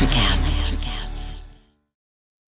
Electricast.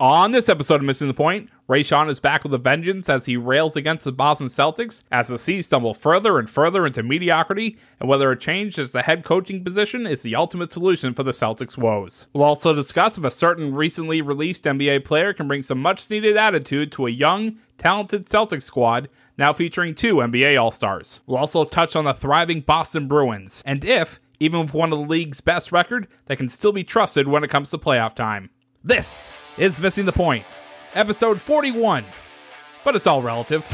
On this episode of Missing the Point, Ray Rayshawn is back with a vengeance as he rails against the Boston Celtics as the C's stumble further and further into mediocrity, and whether a change as the head coaching position is the ultimate solution for the Celtics' woes. We'll also discuss if a certain recently released NBA player can bring some much needed attitude to a young, talented Celtics squad now featuring two NBA All Stars. We'll also touch on the thriving Boston Bruins, and if, even with one of the league's best record, they can still be trusted when it comes to playoff time. This is Missing the Point, episode 41, but it's all relative.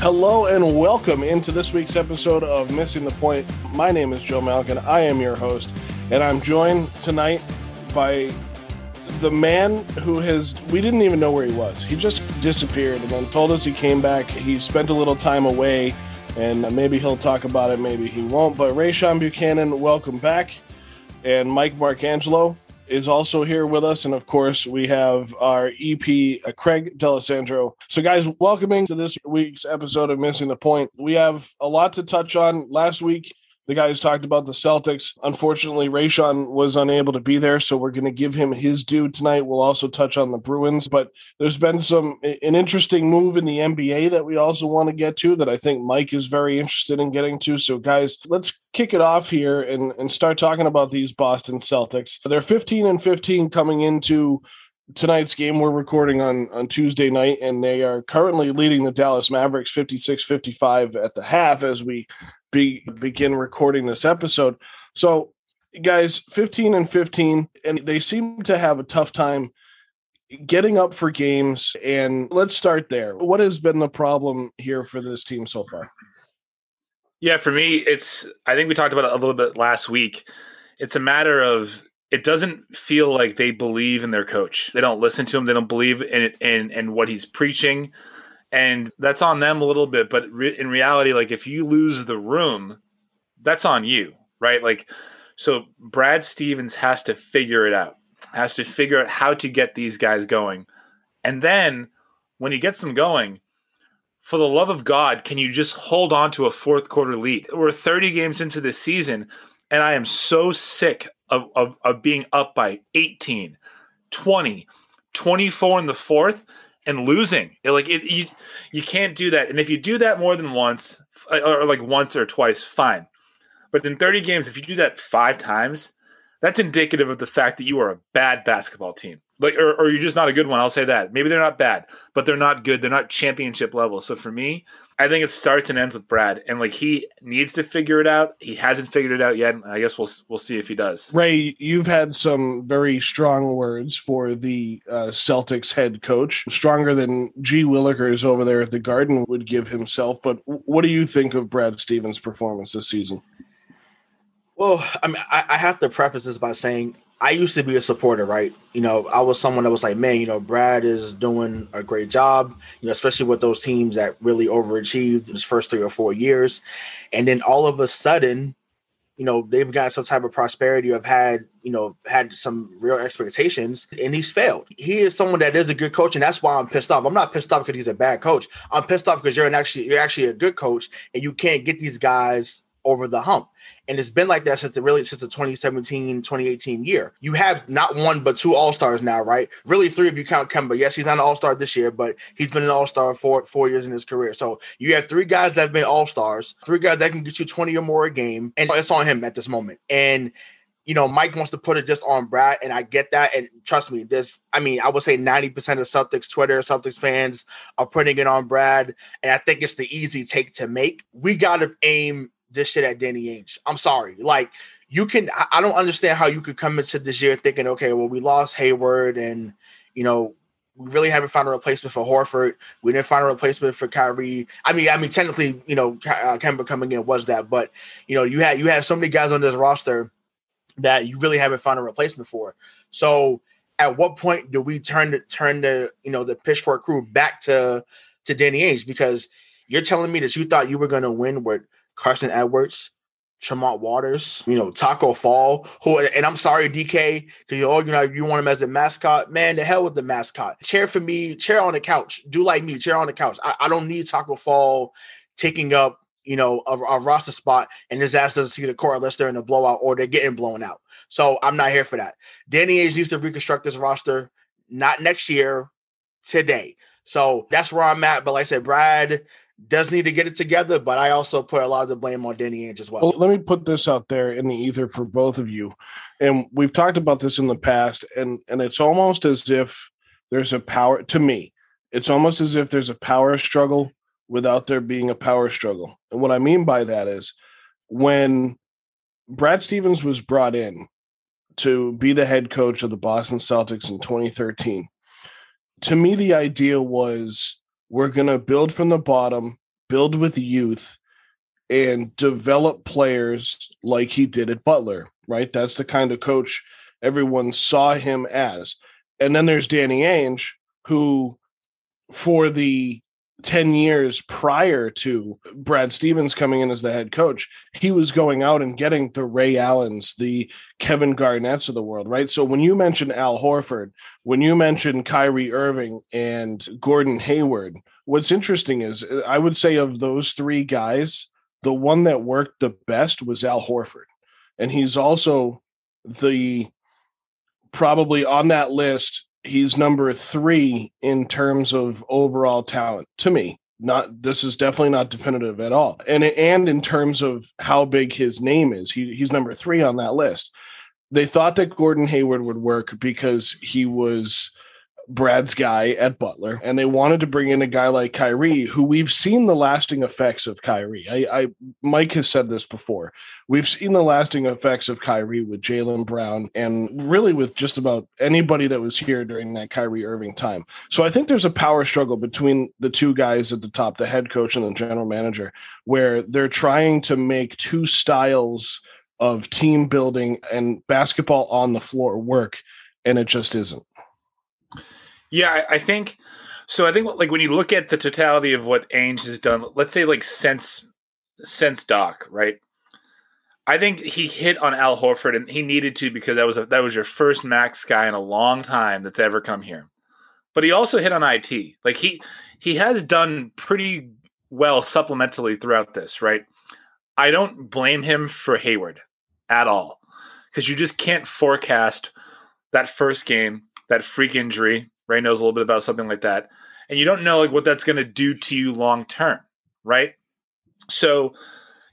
Hello and welcome into this week's episode of Missing the Point. My name is Joe Malkin. I am your host, and I'm joined tonight by the man who has we didn't even know where he was. He just disappeared and then told us he came back. He spent a little time away, and maybe he'll talk about it, maybe he won't. But Rayshawn Buchanan, welcome back, and Mike Marcangelo is also here with us, and of course we have our EP uh, Craig D'Alessandro. So, guys, welcoming to this week's episode of Missing the Point. We have a lot to touch on. Last week the guys talked about the Celtics. Unfortunately, Rayshawn was unable to be there, so we're going to give him his due tonight. We'll also touch on the Bruins, but there's been some an interesting move in the NBA that we also want to get to that I think Mike is very interested in getting to. So, guys, let's kick it off here and, and start talking about these Boston Celtics. They're 15 and 15 coming into tonight's game we're recording on on Tuesday night and they are currently leading the Dallas Mavericks 56-55 at the half as we be, begin recording this episode. So, guys, 15 and 15, and they seem to have a tough time getting up for games. And let's start there. What has been the problem here for this team so far? Yeah, for me, it's, I think we talked about it a little bit last week. It's a matter of, it doesn't feel like they believe in their coach. They don't listen to him. They don't believe in it, in, in what he's preaching. And that's on them a little bit. But re- in reality like if you lose the room that's on you right? Like so brad stevens has to figure it out has to figure out how to get these guys going. And then when he gets them going for the love of god can you just hold on to a fourth quarter lead? We're 30 games into this season and i am so sick of, of, of being up by 18 20 24 in the fourth and losing. It, like it, you, you can't do that. And if you do that more than once, uh, or like once or twice, fine. But in 30 games, if you do that five times, that's indicative of the fact that you are a bad basketball team like or, or you're just not a good one i'll say that. Maybe they're not bad but they're not good. They're not championship level. So for me i think it starts and ends with brad. And like he needs to figure it out. He hasn't figured it out yet i guess we'll we'll see if he does. Ray you've had some very strong words for the uh, celtics head coach. Stronger than g. Willikers over there at the garden would give himself but what do you think of brad stevens performance this season? Well, I mean, I, I have to preface this by saying I used to be a supporter, right? You know, I was someone that was like, man, you know, Brad is doing a great job, you know, especially with those teams that really overachieved his first three or four years. And then all of a sudden, you know, they've got some type of prosperity, I've had, you know, had some real expectations, and he's failed. He is someone that is a good coach, and that's why I'm pissed off. I'm not pissed off because he's a bad coach. I'm pissed off because you're an actually you're actually a good coach, and you can't get these guys over the hump. And it's been like that since the really since the 2017, 2018 year. You have not one but two all-stars now, right? Really three if you count Kemba. Yes, he's not an all-star this year, but he's been an all-star for four years in his career. So you have three guys that have been all-stars, three guys that can get you 20 or more a game, and it's on him at this moment. And you know, Mike wants to put it just on Brad, and I get that. And trust me, this, I mean, I would say 90% of Celtics Twitter, Celtics fans are putting it on Brad. And I think it's the easy take to make. We got to aim this shit at Danny Ainge. I'm sorry. Like, you can, I don't understand how you could come into this year thinking, okay, well, we lost Hayward and, you know, we really haven't found a replacement for Horford. We didn't find a replacement for Kyrie. I mean, I mean, technically, you know, uh, Kemba coming in was that, but you know, you had you had so many guys on this roster that you really haven't found a replacement for. So at what point do we turn the turn the you know the pitchfork crew back to to Danny Ainge? Because you're telling me that you thought you were going to win with Carson Edwards, Tremont Waters, you know Taco Fall, who and I'm sorry DK because you oh you know you want him as a mascot. Man, the hell with the mascot. Chair for me, chair on the couch. Do like me, chair on the couch. I, I don't need Taco Fall taking up you know, a, a, roster spot and his ass doesn't see the court unless they're in a blowout or they're getting blown out. So I'm not here for that. Danny Ainge needs to reconstruct this roster, not next year, today. So that's where I'm at. But like I said, Brad does need to get it together, but I also put a lot of the blame on Danny Ainge as well. well. Let me put this out there in the ether for both of you. And we've talked about this in the past, and and it's almost as if there's a power to me. It's almost as if there's a power struggle without there being a power struggle. And what I mean by that is when Brad Stevens was brought in to be the head coach of the Boston Celtics in 2013, to me, the idea was we're going to build from the bottom, build with youth, and develop players like he did at Butler, right? That's the kind of coach everyone saw him as. And then there's Danny Ainge, who, for the 10 years prior to Brad Stevens coming in as the head coach, he was going out and getting the Ray Allens, the Kevin Garnett's of the world, right? So when you mention Al Horford, when you mention Kyrie Irving and Gordon Hayward, what's interesting is uh, I would say of those three guys, the one that worked the best was Al Horford. And he's also the probably on that list he's number three in terms of overall talent to me. Not this is definitely not definitive at all. And and in terms of how big his name is, he, he's number three on that list. They thought that Gordon Hayward would work because he was Brad's guy at Butler, and they wanted to bring in a guy like Kyrie, who we've seen the lasting effects of Kyrie. I, I Mike has said this before. We've seen the lasting effects of Kyrie with Jaylen Brown, and really with just about anybody that was here during that Kyrie Irving time. So I think there's a power struggle between the two guys at the top, the head coach and the general manager, where they're trying to make two styles of team building and basketball on the floor work, and it just isn't. Yeah, I, I think so. I think like when you look at the totality of what Ainge has done, let's say like since since Doc, right? I think he hit on Al Horford, and he needed to because that was a, that was your first max guy in a long time that's ever come here. But he also hit on it. Like he he has done pretty well supplementally throughout this, right? I don't blame him for Hayward at all because you just can't forecast that first game, that freak injury, Ray knows a little bit about something like that, and you don't know like what that's going to do to you long term, right? So,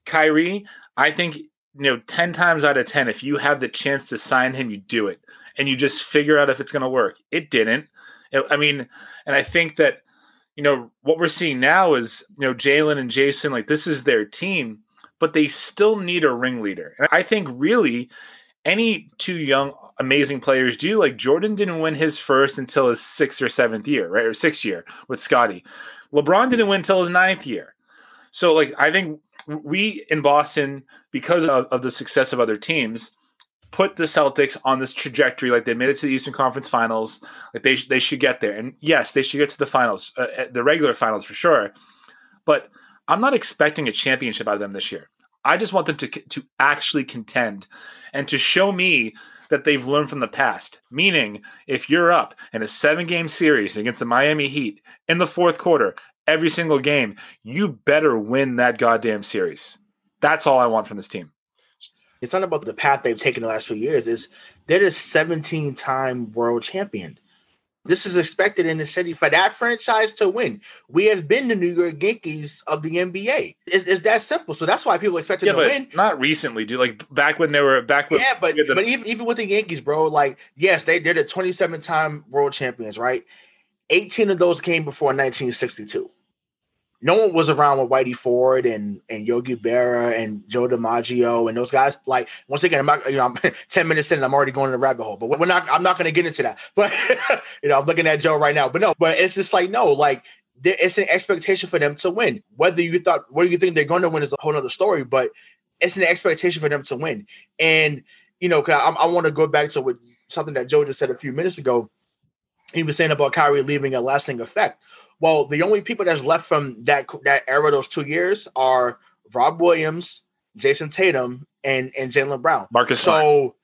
Kyrie, I think you know ten times out of ten, if you have the chance to sign him, you do it, and you just figure out if it's going to work. It didn't. I mean, and I think that you know what we're seeing now is you know Jaylen and Jayson like this is their team, but they still need a ringleader. And I think really any two young amazing players do. Like Jordan didn't win his first until his sixth or seventh year, right? Or sixth year with Scottie. LeBron didn't win until his ninth year. So like I think we in Boston, because of, of the success of other teams, put the Celtics on this trajectory. Like they made it to the Eastern Conference Finals. Like they they should get there. And yes, they should get to the finals, uh, the regular finals for sure. But I'm not expecting a championship out of them this year. I just want them to to actually contend and to show me that they've learned from the past. Meaning, if you're up in a seven game series against the Miami Heat in the fourth quarter, every single game, you better win that goddamn series. That's all I want from this team. It's not about the path they've taken the last few years. Is they're a 17 time world champion. This is expected in the city for that franchise to win. We have been the New York Yankees of the NBA. It's, it's that simple. So that's why people expected Yeah, to win. not recently, dude. Like back when they were back when Yeah, but the- but even even with the Yankees, bro, like yes, they they're the 27 time world champions, right? 18 of those came before 1962. No one was around with Whitey Ford and and Yogi Berra and Joe DiMaggio and those guys. Like once again, I'm not you know I'm 10 minutes in, and I'm already going in the rabbit hole. But we're not. I'm not going to get into that. But you know, I'm looking at Joe right now. But no, but it's just like no, like there, it's an expectation for them to win. Whether you thought whether you think they're going to win is a whole other story. But it's an expectation for them to win. And you know, 'cause I, I want to go back to what something that Joe just said a few minutes ago. He was saying about Kyrie leaving a lasting effect. Well, the only people that's left from that that era, those two years, are Rob Williams, Jayson Tatum, and and Jaylen Brown. Marcus Smart. So,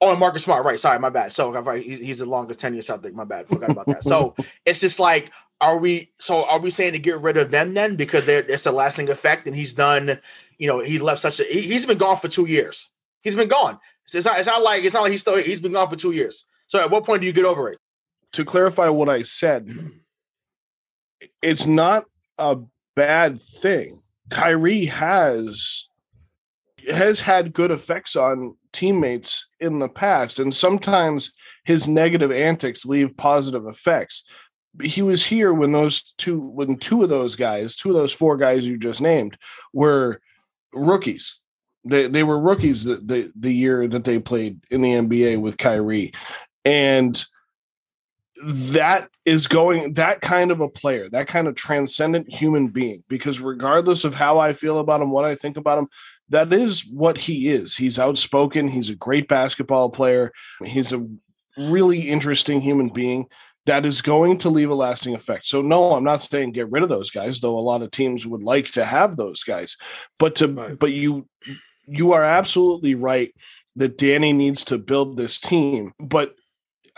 oh, and Marcus Smart, right? Sorry, my bad. So, right, he's, he's the longest tenure Celtic. My bad, forgot about that. So, it's just like, are we? So, are we saying to get rid of them then because they're it's a lasting effect, and he's done. You know, he left such a. He, he's been gone for two years. He's been gone. So it's not. It's not like it's not like he's still. He's been gone for two years. So, at what point do you get over it? to clarify what I said, it's not a bad thing. Kyrie has has had good effects on teammates in the past, and sometimes his negative antics leave positive effects. He was here when those two, when two of those guys, two of those four guys you just named, were rookies. They they were rookies the the, the year that they played in the NBA with Kyrie, and that is going that kind of a player, that kind of transcendent human being, because regardless of how I feel about him, what I think about him, that is what he is. He's outspoken, he's a great basketball player, he's a really interesting human being that is going to leave a lasting effect. So no, I'm not saying get rid of those guys, though a lot of teams would like to have those guys. But to but you you are absolutely right that Danny needs to build this team. But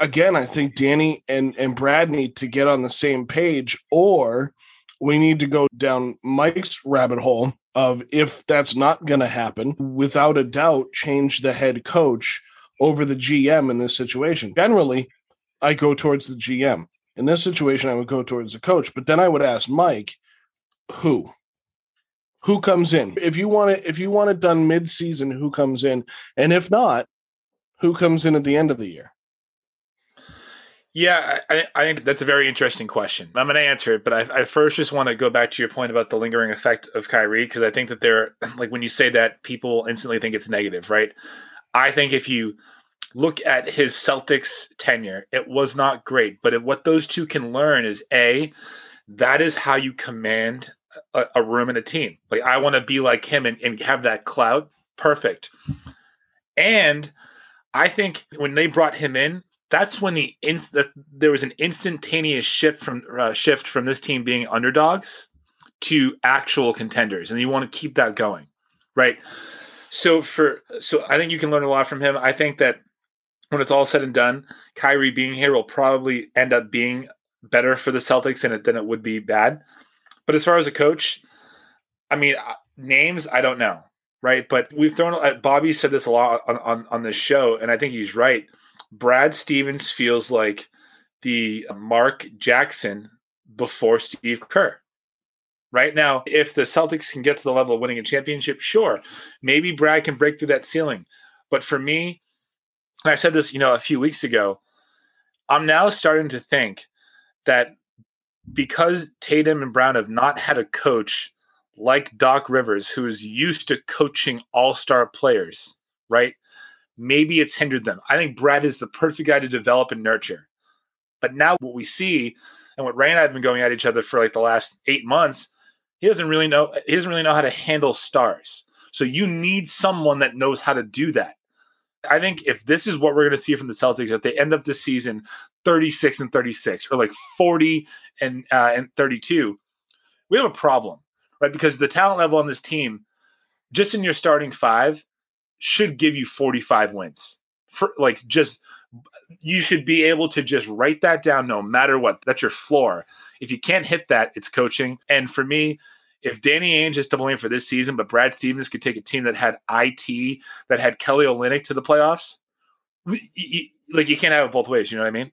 again, I think Danny and, and Brad need to get on the same page, or we need to go down Mike's rabbit hole of if that's not going to happen, without a doubt, change the head coach over the GM in this situation. Generally, I go towards the GM. In this situation, I would go towards the coach, but then I would ask Mike, who? Who comes in? If you want it, if you want it done mid-season, who comes in? And if not, who comes in at the end of the year? Yeah, I, think that's a very interesting question. I'm going to answer it, but I, I first just want to go back to your point about the lingering effect of Kyrie because I think that there, like when you say that, people instantly think it's negative, right? I think if you look at his Celtics tenure, it was not great. But what those two can learn is a that is how you command a, a room and a team. Like I want to be like him and, and have that cloud. Perfect. And I think when they brought him in, that's when the inst- that there was an instantaneous shift from uh, shift from this team being underdogs to actual contenders, and you want to keep that going, right? So for so I think you can learn a lot from him. I think that when it's all said and done, Kyrie being here will probably end up being better for the Celtics than it than it would be bad. But as far as a coach, I mean, uh, names I don't know, right? But we've thrown. uh, Bobby said this a lot on on, on this show, and I think he's right. Brad Stevens feels like the Mark Jackson before Steve Kerr. Right now, if the Celtics can get to the level of winning a championship, sure, maybe Brad can break through that ceiling. But for me, and I said this, you know, a few weeks ago, I'm now starting to think that because Tatum and Brown have not had a coach like Doc Rivers, who is used to coaching all star players, right? Maybe it's hindered them. I think Brad is the perfect guy to develop and nurture. But now what we see, and what Ray and I have been going at each other for like the last eight months, he doesn't really know. He doesn't really know how to handle stars. So you need someone that knows how to do that. I think if this is what we're going to see from the Celtics, if they end up this season 36 and 36, or like 40 and uh, and 32, we have a problem, right? Because the talent level on this team, just in your starting five, should give you 45 wins. For like just you should be able to just write that down no matter what. That's your floor. If you can't hit that, it's coaching. And for me, if Danny Ainge is to blame for this season, but Brad Stevens could take a team that had IT, that had Kelly Olynyk to the playoffs, like you can't have it both ways. You know what I mean?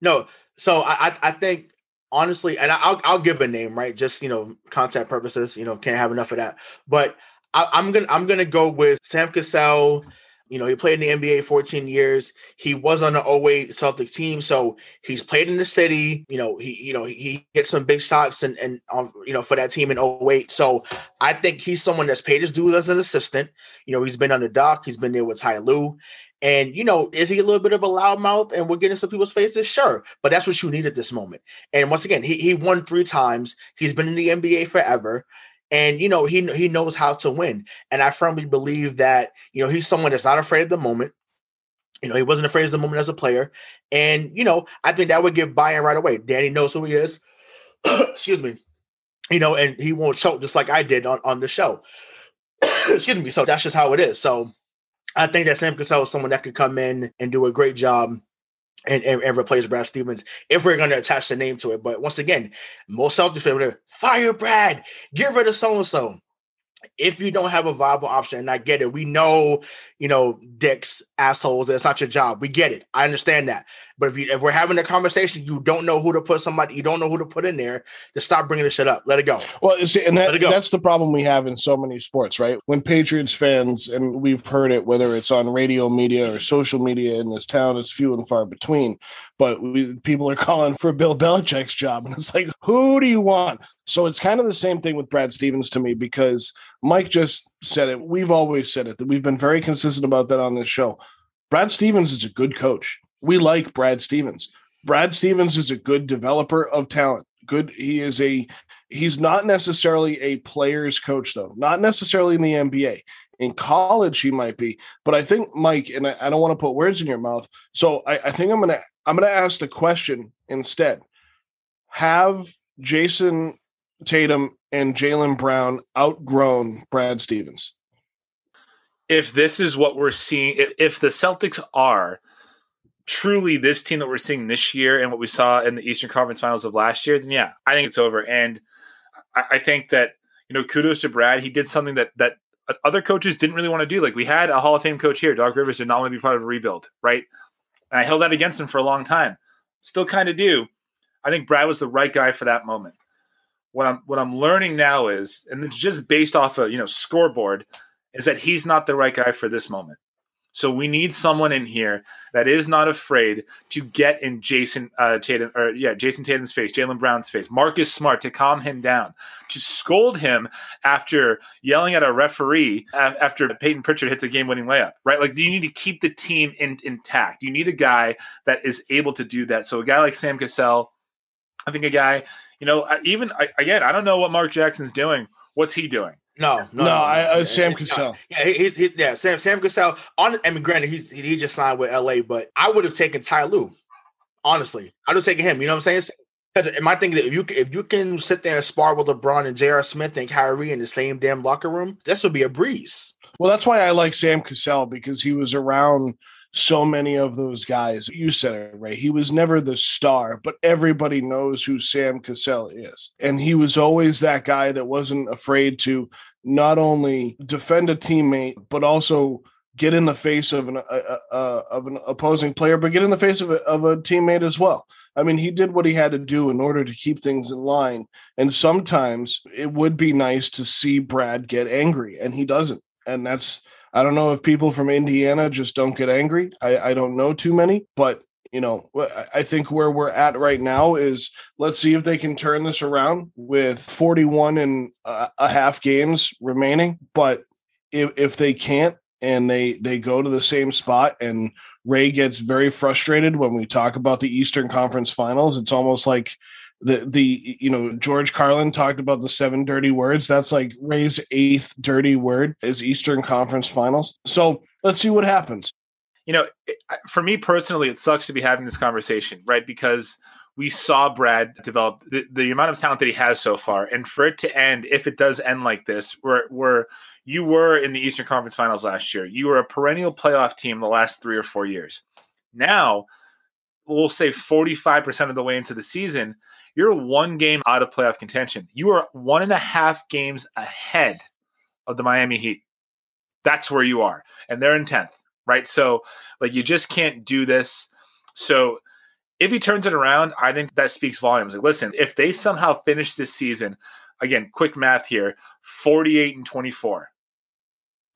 No. So I I think honestly, and I'll I'll give a name, right? Just you know, contact purposes. You know, can't have enough of that. But I, am gonna I'm gonna go with Sam Cassell. You know, he played in the NBA 14 years. He was on the 08 Celtics team, so he's played in the city. You know, he you know he hit some big shots and and um, you know for that team in 08. So I think he's someone that's paid his dues as an assistant. You know, he's been on the dock. He's been there with Ty Lue. And you know, is he a little bit of a loudmouth and we're getting some people's faces? Sure, but that's what you need at this moment. And once again, he, he won three times. He's been in the NBA forever and you know he he knows how to win. And i firmly believe that you know he's someone that's not afraid of the moment. You know he wasn't afraid of the moment as a player. And you know i think that would give buy-in right away. Danny knows who he is. Excuse me. You know and he won't choke just like i did on, on the show. Excuse me. So that's just how it is. So i think that sam cassell is someone that could come in and do a great job and, and, and, replace Brad Stevens if we're going to attach the name to it. But once again, most Celtics fans fire Brad, get rid of so and so if you don't have a viable option, and I get it, we know, you know, dicks, assholes, it's not your job. We get it. I understand that. But if you if we're having a conversation, you don't know who to put somebody, you don't know who to put in there, just stop bringing the shit up. Let it go. Well, see, and that, that's the problem we have in so many sports, right? When Patriots fans, and we've heard it, whether it's on radio media or social media in this town, it's few and far between. But we, people are calling for Bill Belichick's job, and it's like, who do you want? So it's kind of the same thing with Brad Stevens to me because Mike just said it. We've always said it that we've been very consistent about that on this show. Brad Stevens is a good coach. We like Brad Stevens. Brad Stevens is a good developer of talent. Good. He is a. He's not necessarily a player's coach though. Not necessarily in the NBA. In college, he might be, but I think Mike, and I, I don't want to put words in your mouth. So I, I think I'm gonna I'm gonna ask the question instead. Have jayson Tatum and jaylen Brown outgrown Brad Stevens? If this is what we're seeing, if, if the Celtics are truly this team that we're seeing this year and what we saw in the Eastern Conference Finals of last year, then yeah, I think it's over. And I, I think that you know, kudos to Brad. He did something that that other coaches didn't really want to do. Like we had a Hall of Fame coach here, Doc Rivers, did not want to be part of a rebuild, right? And I held that against him for a long time. Still kind of do. I think Brad was the right guy for that moment what I'm what I'm learning now is, and it's just based off a you know scoreboard, is that he's not the right guy for this moment. So we need someone in here that is not afraid to get in Jayson uh, Tatum or yeah Jayson Tatum's face, Jaylen Brown's face, Marcus Smart to calm him down, to scold him after yelling at a referee after Peyton Pritchard hits a game-winning layup. Right, like you need to keep the team in, intact. You need a guy that is able to do that. So a guy like Sam Cassell, I think a guy you know, even again, I don't know what Mark Jackson's doing. What's he doing? No, no, no. no I, uh, Sam Cassell. Yeah, he, he, yeah, Sam Sam Cassell. On, I mean, granted, he's he just signed with LA, but I would have taken Ty Lue. Honestly, I would have taken him. You know what I'm saying? Because my thing that if you if you can sit there and spar with LeBron and J.R. Smith and Kyrie in the same damn locker room, this would be a breeze. Well, that's why I like Sam Cassell because he was around so many of those guys. You said it right. He was never the star, but everybody knows who Sam Cassell is. And he was always that guy that wasn't afraid to not only defend a teammate, but also get in the face of an uh, uh, of an opposing player, but get in the face of a, of a teammate as well. I mean, he did what he had to do in order to keep things in line. And sometimes it would be nice to see Brad get angry, and he doesn't. And that's I don't know if people from Indiana just don't get angry. I, I don't know too many, but you know, I think where we're at right now is let's see if they can turn this around with 41 and a half games remaining. But if, if they can't and they they go to the same spot and Ray gets very frustrated when we talk about the Eastern Conference Finals, it's almost like the the you know George Carlin talked about the seven dirty words. That's like Ray's eighth dirty word is Eastern Conference Finals. So let's see what happens. You know, for me personally, it sucks to be having this conversation, right? Because we saw Brad develop the, the amount of talent that he has so far, and for it to end, if it does end like this, where where you were in the Eastern Conference Finals last year, you were a perennial playoff team the last three or four years. Now we'll say 45% of the way into the season, you're one game out of playoff contention. You are one and a half games ahead of the Miami Heat. That's where you are. And they're in 10th, right? So, like, you just can't do this. So, if he turns it around, I think that speaks volumes. Like, listen, if they somehow finish this season, again, quick math here 48 and 24.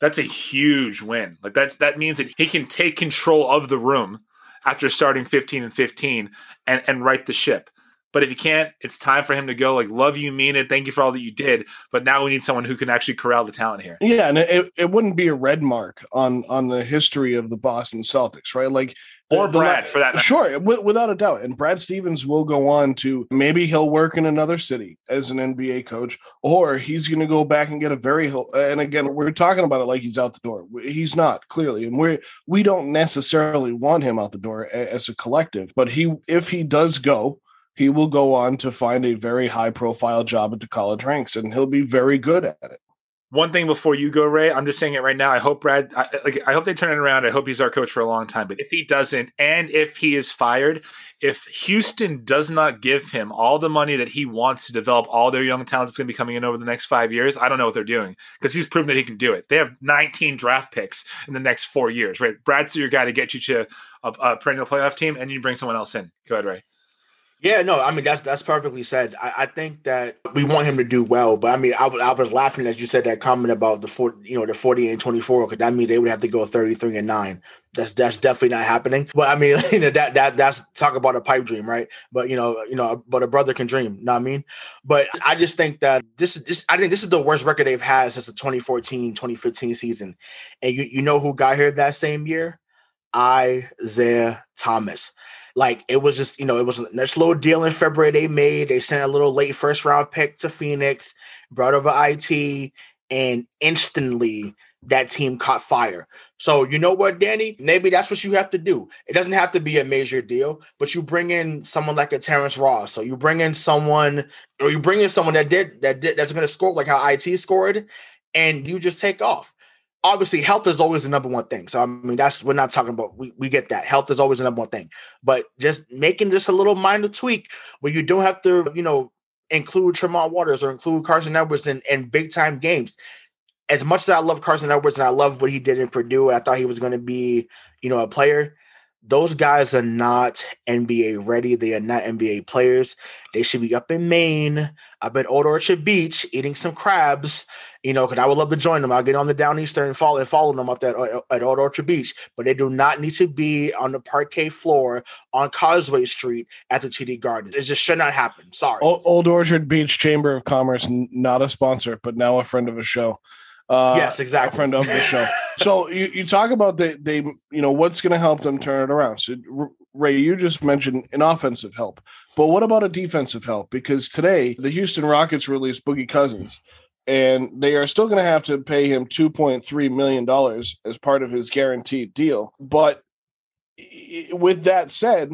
That's a huge win. Like that's that means that he can take control of the room after starting 15 and 15 and, and right the ship. But if you can't, it's time for him to go. Like, love you, mean it. Thank you for all that you did. But now we need someone who can actually corral the talent here. Yeah, and it, it wouldn't be a red mark on on the history of the Boston Celtics, right? Like or the, Brad for that. Matter. Sure, without a doubt. And Brad Stevens will go on to maybe he'll work in another city as an NBA coach, or he's going to go back and get a very. And again, we're talking about it like he's out the door. He's not clearly, and we we don't necessarily want him out the door as a collective. But he, if he does go, he will go on to find a very high profile job at the college ranks and he'll be very good at it. One thing before you go, Ray, I'm just saying it right now. I hope Brad, I, like, I hope they turn it around. I hope he's our coach for a long time. But if he doesn't, and if he is fired, if Houston does not give him all the money that he wants to develop all their young talent that's going to be coming in over the next five years, I don't know what they're doing because he's proven that he can do it. They have 19 draft picks in the next four years, right? Brad's your guy to get you to a, a perennial playoff team, and you bring someone else in. Go ahead, Ray. Yeah, no, I mean that's that's perfectly said. I, I, think that we want him to do well, but I mean I, was laughing as you said that comment about the four, you know, the forty and twenty four because that means they would have to go thirty three and nine. That's that's definitely not happening. But I mean, you know, that that that's talk about a pipe dream, right? But you know, you know, but a brother can dream. Know what I mean? But I just think that this is this. I think this is the worst record they've had since the 2014-2015 season, and you you know who got here that same year? Isaiah Thomas. Like it was just, you know, it was a little deal in February they made. They sent a little late first round pick to Phoenix, brought over IT, and instantly that team caught fire. So you know what, Danny? Maybe that's what you have to do. It doesn't have to be a major deal, but you bring in someone like a Terrence Ross. So you bring in someone, or you bring in someone that did that did that's going to score like how IT scored, and you just take off obviously health is always the number one thing. So I mean that's we're not talking about we, we get that. Health is always the number one thing. But just making just a little minor tweak where you don't have to, you know, include Tremont Waters or include Carson Edwards in, in big time games. As much as I love Carson Edwards and I love what he did in Purdue, I thought he was going to be, you know, a player those guys are not NBA ready. They are not NBA players. They should be up in Maine, up at Old Orchard Beach, eating some crabs. You know, because I would love to join them. I'll get on the Downeaster and follow and follow them up there uh, at Old Orchard Beach. But they do not need to be on the parquet floor on Causeway Street at the TD Gardens. It just should not happen. Sorry. Old Orchard Beach Chamber of Commerce, not a sponsor, but now a friend of a show. Uh, yes, exactly. friend of the show. so you, you talk about they they you know what's going to help them turn it around. So Ray, you just mentioned an offensive help, but what about a defensive help? Because today the Houston Rockets released Boogie Cousins, and they are still going to have to pay him two point three million dollars as part of his guaranteed deal. But with that said,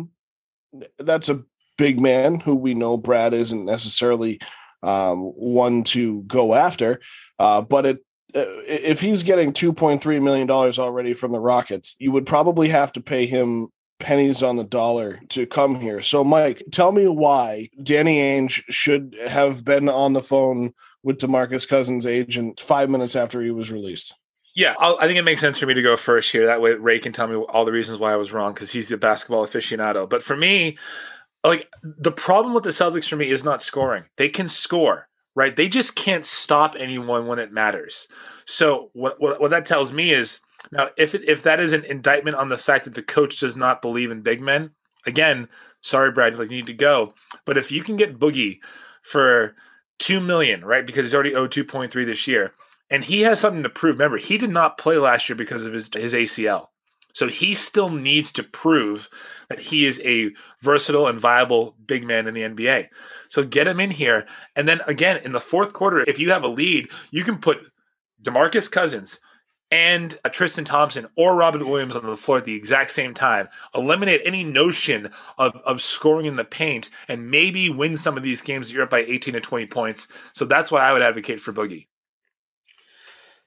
that's a big man who we know Brad isn't necessarily um, one to go after. Uh, but it Uh, if he's getting 2.3 million dollars already from the Rockets, you would probably have to pay him pennies on the dollar to come here. So, Mike, tell me why Danny Ainge should have been on the phone with DeMarcus Cousins' agent five minutes after he was released. Yeah, I'll, i think it makes sense for me to go first here. That way, Ray can tell me all the reasons why I was wrong because he's the basketball aficionado. But for me, like the problem with the Celtics for me is not scoring. They can score right? They just can't stop anyone when it matters. So what what, what that tells me is now if it, if that is an indictment on the fact that the coach does not believe in big men, again, sorry, Brad, like you need to go. But if you can get Boogie for two million, right? Because he's already owed two point three this year, and he has something to prove. Remember, he did not play last year because of his his ACL. So he still needs to prove that he is a versatile and viable big man in the NBA. So get him in here. And then again, in the fourth quarter, if you have a lead, you can put DeMarcus Cousins and uh, Tristan Thompson or Robert Williams on the floor at the exact same time. Eliminate any notion of, of scoring in the paint and maybe win some of these games you're up by 18 to 20 points. So that's why I would advocate for Boogie.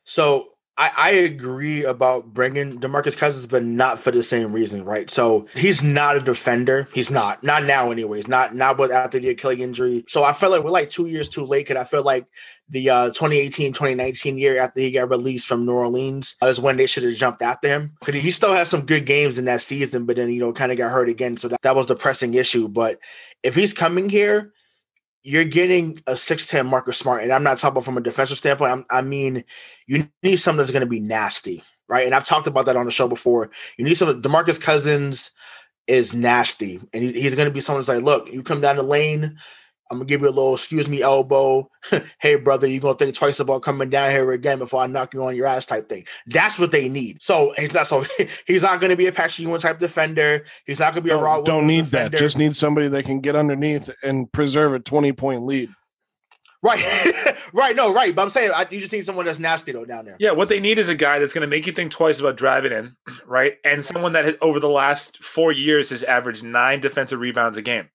So I, I agree about bringing Demarcus Cousins, but not for the same reason, right? So he's not a defender. He's not, not now, anyways. Not not with after the Achilles injury. So I feel like we're like two years too late. Cause I feel like the uh, 2018 2019 year after he got released from New Orleans is when they should have jumped after him. Cause he still has some good games in that season, but then you know kind of got hurt again. So that, that was the pressing issue. But if he's coming here you're getting a 6'10 Marcus Smart. And I'm not talking about from a defensive standpoint. I'm, i mean, you need something that's going to be nasty, right? And I've talked about that on the show before. You need some, Demarcus Cousins is nasty. And he, he's going to be someone that's like, look, you come down the lane, I'm gonna give you a little excuse me elbow. hey brother, you're gonna think twice about coming down here again before I knock you on your ass type thing. That's what they need. So he's not so he's not gonna be a Patrick Ewing type defender. He's not gonna be don't, a raw. Don't need defender. that. Just need somebody that can get underneath and preserve a 20 point lead. Right, right, no, right. But I'm saying I, you just need someone that's nasty though down there. Yeah, what they need is a guy that's going to make you think twice about driving in, right? And someone that has, over the last four years has averaged nine defensive rebounds a game.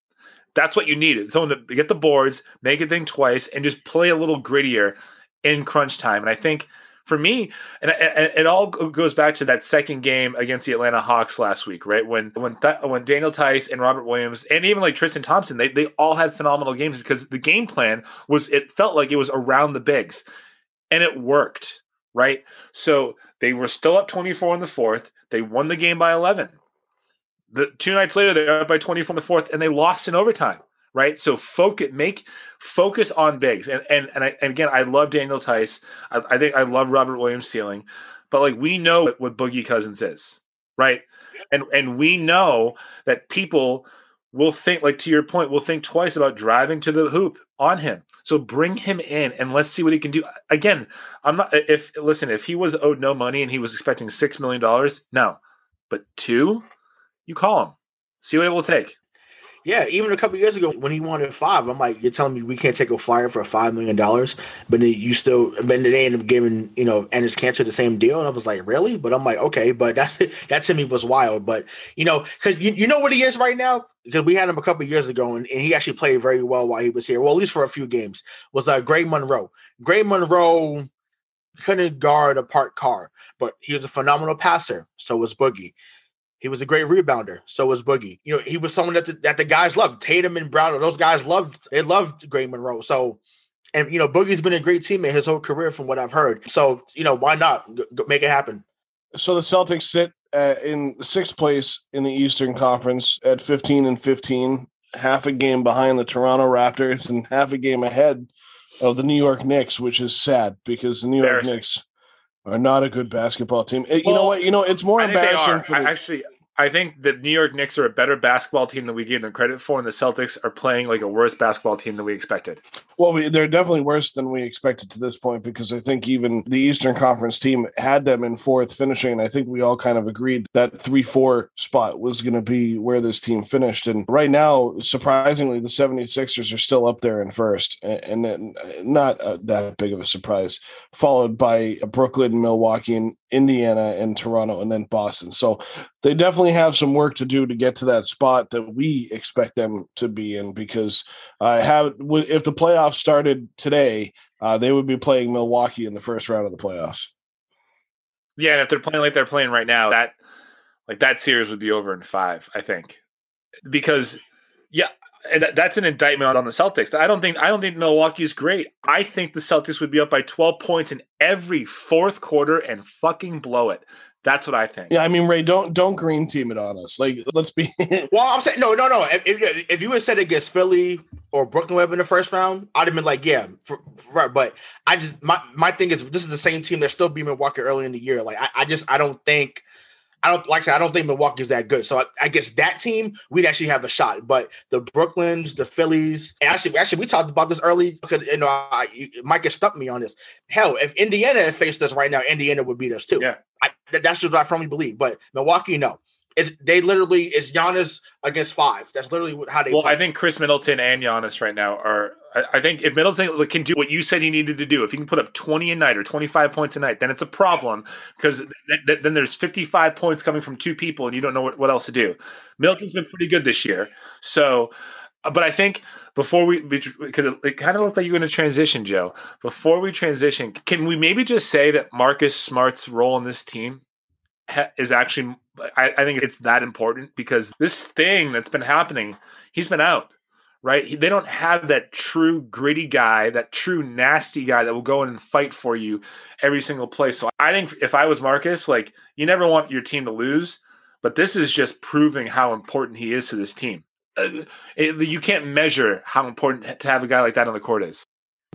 That's what you need. needed. Someone to get the boards, make a thing twice, and just play a little grittier in crunch time. And I think for me, and, it all goes back to that second game against the Atlanta Hawks last week, right? When when Th- when Daniel Theis and Robert Williams and even like Tristan Thompson, they they all had phenomenal games because the game plan was it felt like it was around the bigs, and it worked, right? So they were still up twenty four in the fourth. They won the game by eleven the two nights later they're up by 20 from the fourth and they lost in overtime right? So focus make focus on bigs and and and, I, and again i love daniel theis. I, I, think i love robert williams ceiling. But like we know what, what boogie cousins is right? And and we know that people will think like to your point will think twice about driving to the hoop on him. So bring him in and let's see what he can do. Again i'm not if listen if he was owed no money and he was expecting six million dollars no. But two you call him, see what it will take. Yeah, even a couple years ago when he wanted five, I'm like, you're telling me we can't take a flyer for five million dollars, but you still, but they ended up giving you know Enes Kanter the same deal, and I was like, really? But I'm like, okay, but that's that to me was wild. But you know, because you, you know what he is right now, because we had him a couple years ago, and, and, he actually played very well while he was here, well at least for a few games. Was uh, Greg Monroe. Greg Monroe couldn't guard a parked car, but he was a phenomenal passer. So was Boogie. He was a great rebounder. So was Boogie. You know, he was someone that the, that the guys loved. Tatum and Brown, those guys loved. They loved Greg Monroe. So, and you know, Boogie's been a great teammate his whole career, from what I've heard. So, you know, why not go, go make it happen? So the Celtics sit uh, in sixth place in the Eastern Conference at 15 and 15, half a game behind the Toronto Raptors and half a game ahead of the New York Knicks, which is sad because the New York Knicks are not a good basketball team. Well, you know what? You know it's more embarrassing. For the, actually, I think the New York Knicks are a better basketball team than we gave them credit for, and the Celtics are playing like a worse basketball team than we expected. Well, we, they're definitely worse than we expected to this point because I think even the Eastern Conference team had them in fourth finishing, and I think we all kind of agreed that 3 4 spot was going to be where this team finished. And right now, surprisingly, the 76ers are still up there in first, and, and not uh, that big of a surprise, followed by Brooklyn, Milwaukee, and Indiana, and Toronto, and then Boston. So they definitely have some work to do to get to that spot that we expect them to be in because I have if the playoffs started today, uh, they would be playing Milwaukee in the first round of the playoffs. Yeah, and if they're playing like they're playing right now, that like that series would be over in five, I think, because yeah, and that, that's an indictment on the Celtics. I don't think I don't think Milwaukee's great. I think the Celtics would be up by 12 points in every fourth quarter and fucking blow it. That's what I think. Yeah, I mean, Ray, don't don't green team it on us. Like, let's be. well, I'm saying no, no, no. If, if, if you had said against Philly or Brooklyn Web in the first round, I'd have been like, yeah, for, for, right. But I just my my thing is this is the same team that still beat Milwaukee early in the year. Like, I, I just I don't think. I don't like I said, I don't think Milwaukee's that good. So I, I, guess that team we'd actually have a shot. But the Brooklyns, the Phillies, and actually, actually we talked about this early because you know I, you, Mike has stumped me on this. Hell, if Indiana faced us right now, Indiana would beat us too. Yeah, I, that's just what I firmly believe. But Milwaukee, no. It's, they literally is Giannis against five. That's literally how they. Well, play. I think Khris Middleton and Giannis right now are. I, think if Middleton can do what you said he needed to do, if he can put up twenty a night or twenty five points a night, then it's a problem because th- th- then there's fifty five points coming from two people and you don't know what, what else to do. Middleton's been pretty good this year, so uh, but I think before we, because it, it kind of looked like you're going to transition, Joe. Before we transition, can we maybe just say that Marcus Smart's role in this team ha- is actually, I, I think it's that important because this thing that's been happening, he's been out right? They don't have that true gritty guy, that true nasty guy that will go in and fight for you every single play. So I think if I was Marcus, like you never want your team to lose, but this is just proving how important he is to this team. Uh, it, you can't measure how important to have a guy like that on the court is.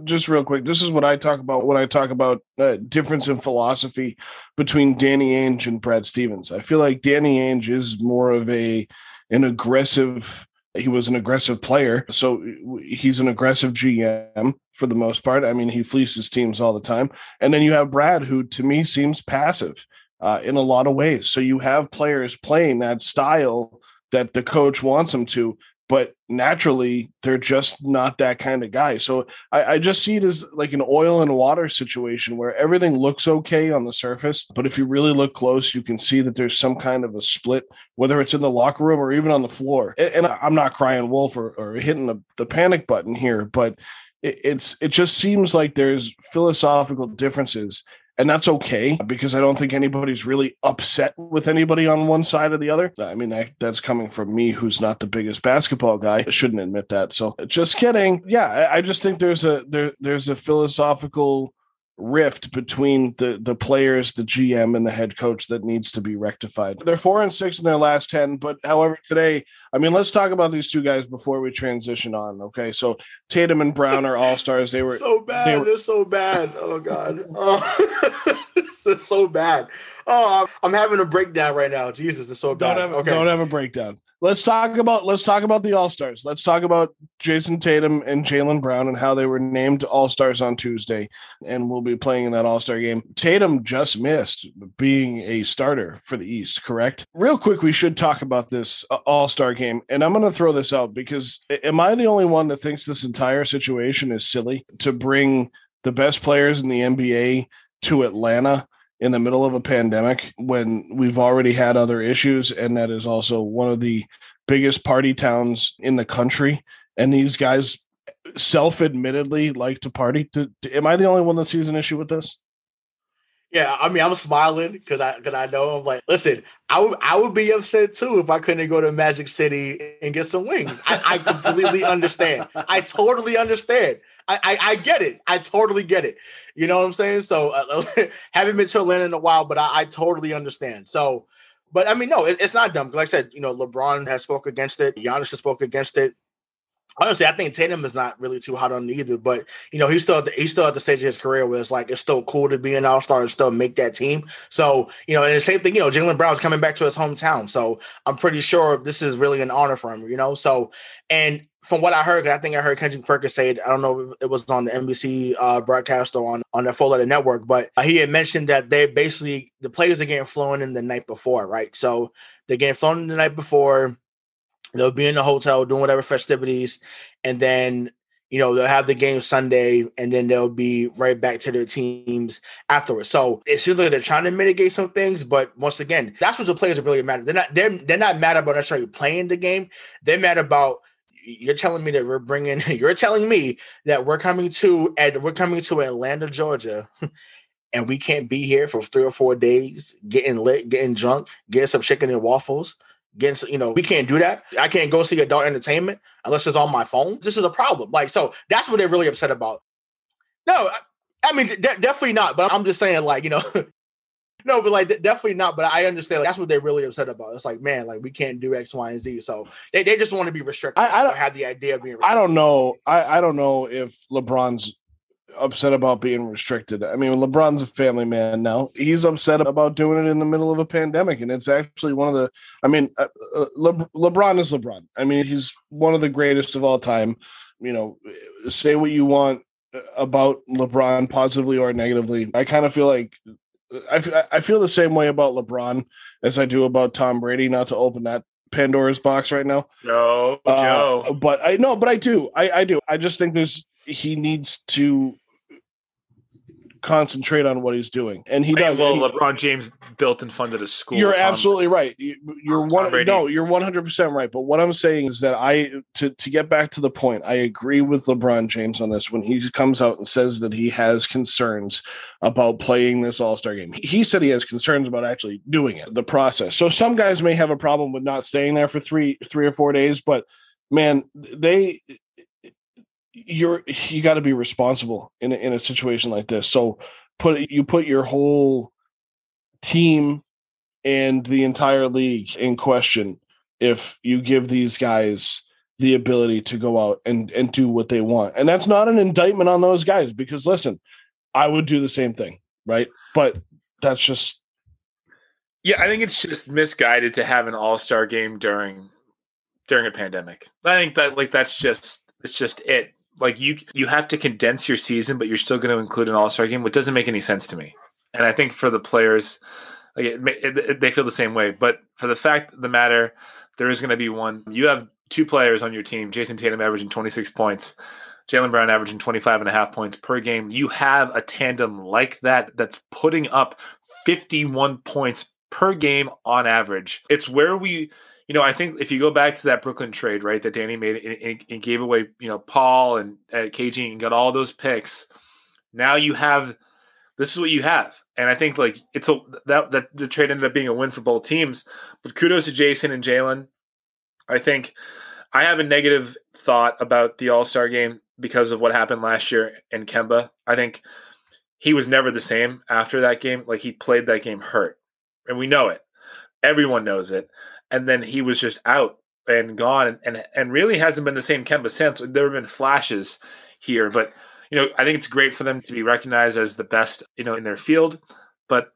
Just real quick, this is what I talk about when I talk about uh, difference in philosophy between Danny Ainge and Brad Stevens. I feel like Danny Ainge is more of a an aggressive he was an aggressive player. So he's an aggressive GM for the most part. I mean, he fleeces teams all the time. And then you have Brad, who to me seems passive uh, in a lot of ways. So you have players playing that style that the coach wants them to, but naturally they're just not that kind of guy. So I, I, just see it as like an oil and water situation where everything looks okay on the surface, but if you really look close, you can see that there's some kind of a split, whether it's in the locker room or even on the floor. And, I'm not crying wolf or, or hitting the, the panic button here, but it, it's it just seems like there's philosophical differences and that's okay because I don't think anybody's really upset with anybody on one side or the other. I mean, that, that's coming from me, who's not the biggest basketball guy. I shouldn't admit that. So, just kidding. Yeah, I, I just think there's a there there's a philosophical rift between the the players, the GM, and the head coach that needs to be rectified. They're four and six in their last ten, but however, today, I mean, let's talk about these two guys before we transition on. Okay, so Tatum and Brown are all stars. They were so bad. They They're so bad. Oh God, oh, this is so bad. Oh, I'm having a breakdown right now. Jesus, it's so bad. Don't have, okay. don't have a breakdown let's talk about let's talk about the All Stars. Let's talk about Jayson Tatum and Jaylen Brown and how they were named All Stars on Tuesday, and we'll be playing in that All Star game. Tatum just missed being a starter for the East, correct? Real quick, we should talk about this uh, All Star game, and I'm going to throw this out because am I the only one that thinks this entire situation is silly to bring the best players in the NBA to Atlanta? In the middle of a pandemic when we've already had other issues and that is also one of the biggest party towns in the country. And these guys self-admittedly like to party. To, to, am i the only one that sees an issue with this yeah, I mean, I'm smiling because I because I know I'm like, listen, I would I would be upset too if I couldn't go to Magic City and get some wings. I, I completely understand. I totally understand. I, I, I get it. I totally get it. You know what I'm saying? So uh, haven't been to Atlanta in a while, but I, I totally understand. So, but I mean, no, it, it's not dumb. Like I said, you know, LeBron has spoke against it. Giannis has spoke against it honestly, I think Tatum is not really too hot on either. But you know, he's still the, he's still at the stage of his career where it's like it's still cool to be an all star and still make that team. So you know, and the same thing, you know, Jaylen Brown's coming back to his hometown, so I'm pretty sure this is really an honor for him. You know, so and from what I heard, I think I heard Kendrick Perkins say it. I don't know if it was on the NBC uh, broadcast or on on the Four Letter Network, but he had mentioned that they basically the players are getting flown in the night before, right? So they're getting flown in the night before They'll be in the hotel doing whatever festivities, and then you know they'll have the game Sunday, and then they'll be right back to their teams afterwards. So it seems like they're trying to mitigate some things, but once again, that's what the players are really mad. They're not they're they're not mad about necessarily playing the game. They're mad about you're telling me that we're bringing you're telling me that we're coming to and we're coming to Atlanta, Georgia. And we can't be here for three or four days, getting lit, getting drunk, getting some chicken and waffles, getting you know we can't do that. I can't go see adult entertainment unless it's on my phone. This is a problem. Like so that's what they're really upset about. No i, I mean de- definitely not but i'm just saying like you know no but like de- definitely not but i understand like, that's what they're really upset about. It's like man like we can't do x y and z. So they, they just want to be restricted i, I don't have the idea of being restricted. i don't know. I, I don't know if lebron's upset about being restricted. I mean, LeBron's a family man now. He's upset about doing it in the middle of a pandemic, and it's actually one of the. I mean, uh, uh, Le- LeBron is LeBron. I mean, he's one of the greatest of all time. You know, say what you want about LeBron, positively or negatively. I kind of feel like. I, I feel the same way about LeBron as I do about Tom Brady. Not to open that Pandora's box right now. No, uh, Joe. But I know, but I do. I, I do. I just think there's he needs to concentrate on what he's doing, and he does. Well, he- LeBron James built and funded a school. you're Tom- absolutely right. You- You're one. No, you're 100 percent right. But what I'm saying is that I to to get back to the point, I agree with LeBron James on this when he comes out and says that he has concerns about playing this All Star game. He- He said he has concerns about actually doing it, the process. So some guys may have a problem with not staying there for three three or four days, but man, they you're you got to be responsible in a, in a situation like this. So put you put your whole team and the entire league in question if you give these guys the ability to go out and and do what they want. And that's not an indictment on those guys because listen, I would do the same thing, right? But that's just Yeah, I think it's just misguided to have an All Star game during during a pandemic. I think that like that's just it's just it. Like you you have to condense your season, but you're still going to include an All Star game, which doesn't make any sense to me. And I think for the players, like it, it, it- they feel the same way. But for the fact of the matter, there is going to be one. You have two players on your team: Jayson Tatum averaging 26 points. Jaylen Brown averaging 25 and a half points per game. You have a tandem like that that's putting up 51 points per game on average. It's where we, you know, I think if you go back to that Brooklyn trade, right, that Danny made and, gave away, you know, Paul and uh, KG and got all those picks. Now you have, this is what you have, and I think like it's a that that the trade ended up being a win for both teams. But kudos to Jayson and Jaylen. I think I have a negative thought about the All Star game because of what happened last year in Kemba. I think he was never the same after that game. Like he played that game hurt, and we know it. Everyone knows it. And then he was just out and gone, and and, and really hasn't been the same Kemba since. There have been flashes here, but you know I think it's great for them to be recognized as the best you know in their field. But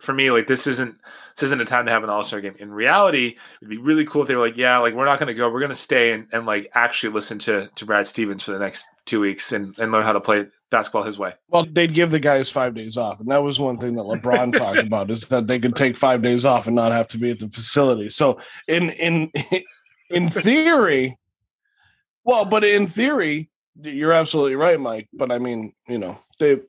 for me, like this isn't this isn't a time to have an All Star game. In reality, it'd be really cool if they were like, yeah, like we're not going to go, we're going to stay and, and like actually listen to to Brad Stevens for the next two weeks and, and learn how to play basketball his way. well, they'd give the guys five days off, and that was one thing that LeBron talked about is that they could take five days off and not have to be at the facility. So in in in theory, well, but in theory, you're absolutely right, Mike. But I mean, you know, they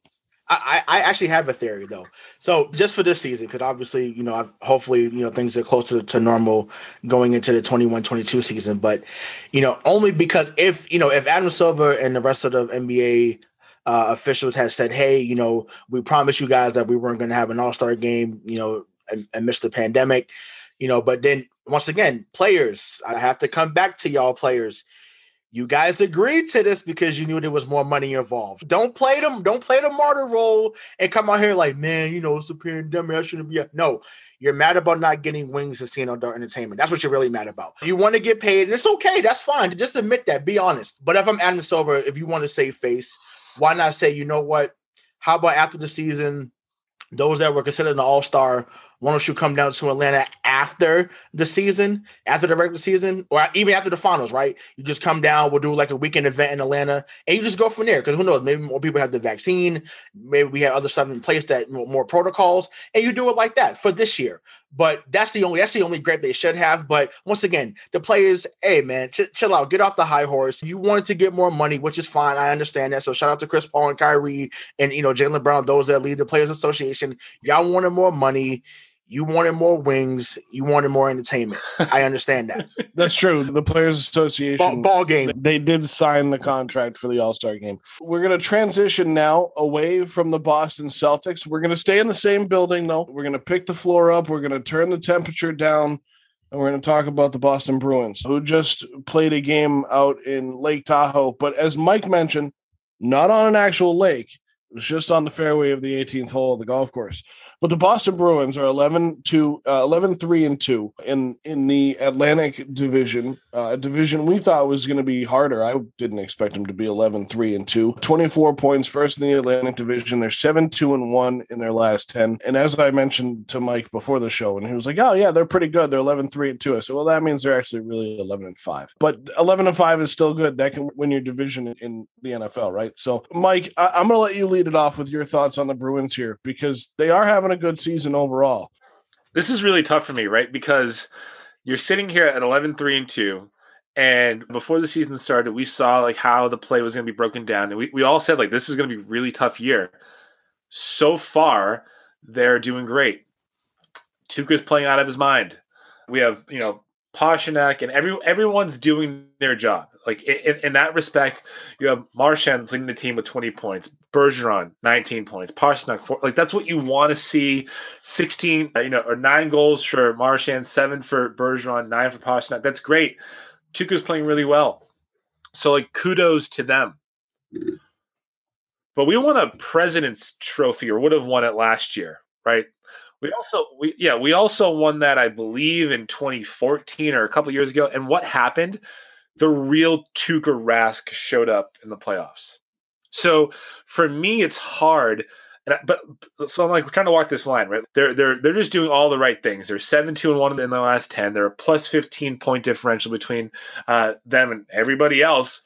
I, I I actually have a theory though. So just for this season, because obviously, you know, I've hopefully, you know, things are closer to normal going into the 21-22 season. But, you know, only because if, you know, if Adam Silver and the rest of the NBA uh, officials had said, hey, you know, we promised you guys that we weren't going to have an all-star game, you know, miss the pandemic, you know, but then once again, players, I have to come back to y'all players you guys agreed to this because you knew there was more money involved. Don't play them. Don't play the martyr role and come out here like, man, you know, it's a pandemic. I shouldn't be. No, you're mad about not getting wings and seeing adult entertainment. That's what you're really mad about. You want to get paid, and it's okay. That's fine. Just admit that. Be honest. But if I'm Adam Silver, if you want to save face, why not say, you know what? How about after the season, those that were considered an all star, why don't you come down to Atlanta after the season, after the regular season, or even after the finals, right? You just come down, we'll do like a weekend event in Atlanta, and you just go from there. Because who knows, maybe more people have the vaccine, maybe we have other stuff in place that more, protocols, and you do it like that for this year. But that's the only that's the only grade they should have. But once again, the players, hey man, ch- chill out, get off the high horse. You wanted to get more money, which is fine. I understand that. So shout out to Chris Paul and Kyrie and you know Jaylen Brown, those that lead the Players Association. Y'all wanted more money. You wanted more wings. You wanted more entertainment. I understand that. that's true. The Players Association ball, ball game. They did sign the contract for the All Star game. We're going to transition now away from the Boston Celtics. We're going to stay in the same building, though. We're going to pick the floor up. We're going to turn the temperature down. And we're going to talk about the Boston Bruins, who just played a game out in Lake Tahoe. But as Mike mentioned, not on an actual lake. Was just on the fairway of the 18th hole of the golf course. But the Boston Bruins are 11 to uh, 11 3 and 2 in in the Atlantic division, uh, a division we thought was going to be harder. I didn't expect them to be 11 3 and 2. 24 points first in the Atlantic division. They're 7 2 and 1 in their last 10. And as I mentioned to Mike before the show and he was like, "Oh yeah, they're pretty good. They're 11 3 and 2." I said, "Well, that means they're actually really 11 and 5." But 11 and 5 is still good. That can win your division in, in the NFL, right? So, Mike, I- I'm going to let you lead it off with your thoughts on the Bruins here because they are having a good season overall. This is really tough for me, right? Because you're sitting here at 11 3 and 2 and before the season started we saw like how the play was going to be broken down and we, we all said like this is going to be a really tough year so far they're doing great. Tuukka's playing out of his mind. We have, you know, Pastrnak and every everyone's doing their job. Like in, in that respect, you have Marchand leading the team with 20 points, Bergeron 19 points, Pastrnak four. Like that's what you want to see. 16, uh, you know, or nine goals for Marchand, seven for Bergeron, nine for Pastrnak. That's great. Tuukka's playing really well. So like kudos to them. But we won a president's trophy or would have won it last year, right? We also we yeah, we also won that I believe in 2014 or a couple years ago. And what happened? The real Tuukka Rask showed up in the playoffs. So for me, it's hard. And I, but so I'm like we're trying to walk this line, right? They're they're they're just doing all the right things. They're seven two and one in the last ten. They're a plus fifteen point differential between uh, them and everybody else.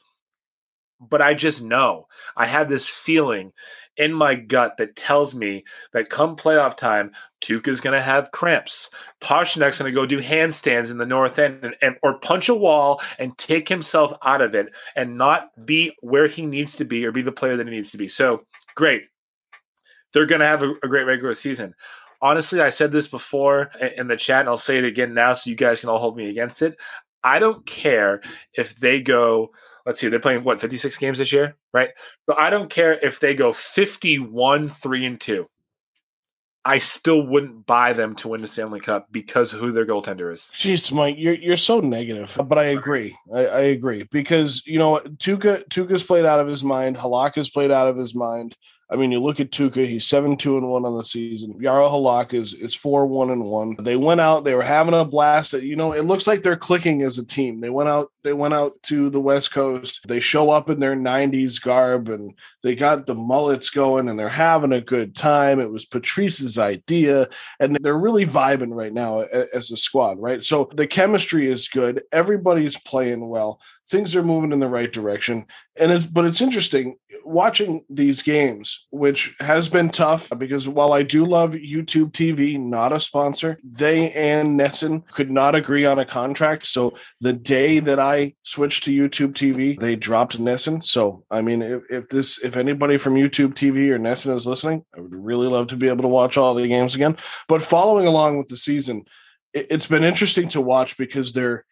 But I just know I have this feeling in my gut that tells me that come playoff time, Tuukka's going to have cramps. Pastrnak's going to go do handstands in the north end and, and, or punch a wall and take himself out of it and not be where he needs to be or be the player that he needs to be. So great. They're going to have a, a great regular season. Honestly, I said this before in the chat, and I'll say it again now so you guys can all hold me against it. I don't care if they go – let's see, they're playing what 56 games this year, right? So I don't care if they go 51 3 and 2. I still wouldn't buy them to win the Stanley Cup because of who their goaltender is. Jeez, Mike, you're you're so negative, but I agree. I, I agree because you know Tuukka Tuukka's played out of his mind. Halak has played out of his mind. I mean, you look at Tuukka; he's seven two and one on the season. Jaro Halak is is four one and one. They went out; they were having a blast. You know, it looks like they're clicking as a team. They went out; they went out to the West Coast. They show up in their '90s garb, and they got the mullets going, and they're having a good time. It was Patrice's idea, and they're really vibing right now as a squad, right? So the chemistry is good. Everybody's playing well things are moving in the right direction and it's but it's interesting watching these games which has been tough because while i do love youtube tv not a sponsor they and NESN could not agree on a contract. So the day that i switched to youtube tv they dropped NESN so i mean if, if this if anybody from youtube tv or NESN is listening i would really love to be able to watch all the games again. But following along with the season it, it's been interesting to watch because they're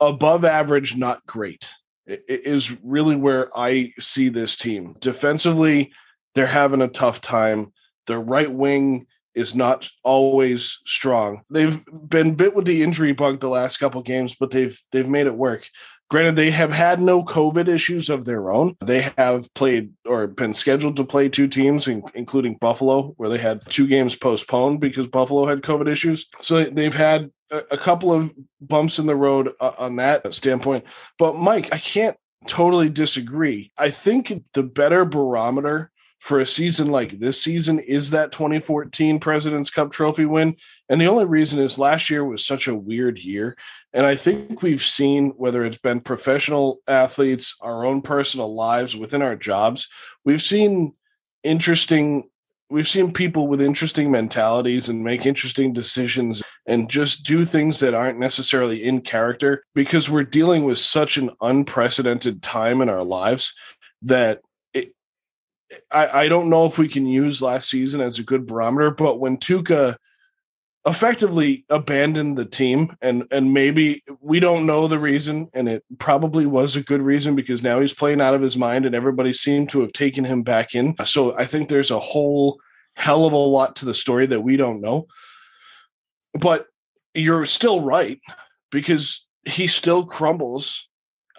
above average, not great, is really where I see this team. Defensively, they're having a tough time. Their right wing is not always strong. They've been bit with the injury bug the last couple games, but they've they've made it work. Granted, they have had no COVID issues of their own. They have played or been scheduled to play two teams, including Buffalo, where they had two games postponed because Buffalo had COVID issues. So they've had a, couple of bumps in the road uh, on that standpoint. But Mike, I can't totally disagree. I think the better barometer for a season like this season is that 2014 President's Cup trophy win. And the only reason is last year was such a weird year. And I think we've seen, whether it's been professional athletes, our own personal lives within our jobs, we've seen interesting we've seen people with interesting mentalities and make interesting decisions and just do things that aren't necessarily in character because we're dealing with such an unprecedented time in our lives that I, I don't know if we can use last season as a good barometer, but when Tuukka effectively abandoned the team and and maybe we don't know the reason and it probably was a good reason because now he's playing out of his mind and everybody seemed to have taken him back in. So i think there's a whole hell of a lot to the story that we don't know. But you're still right because he still crumbles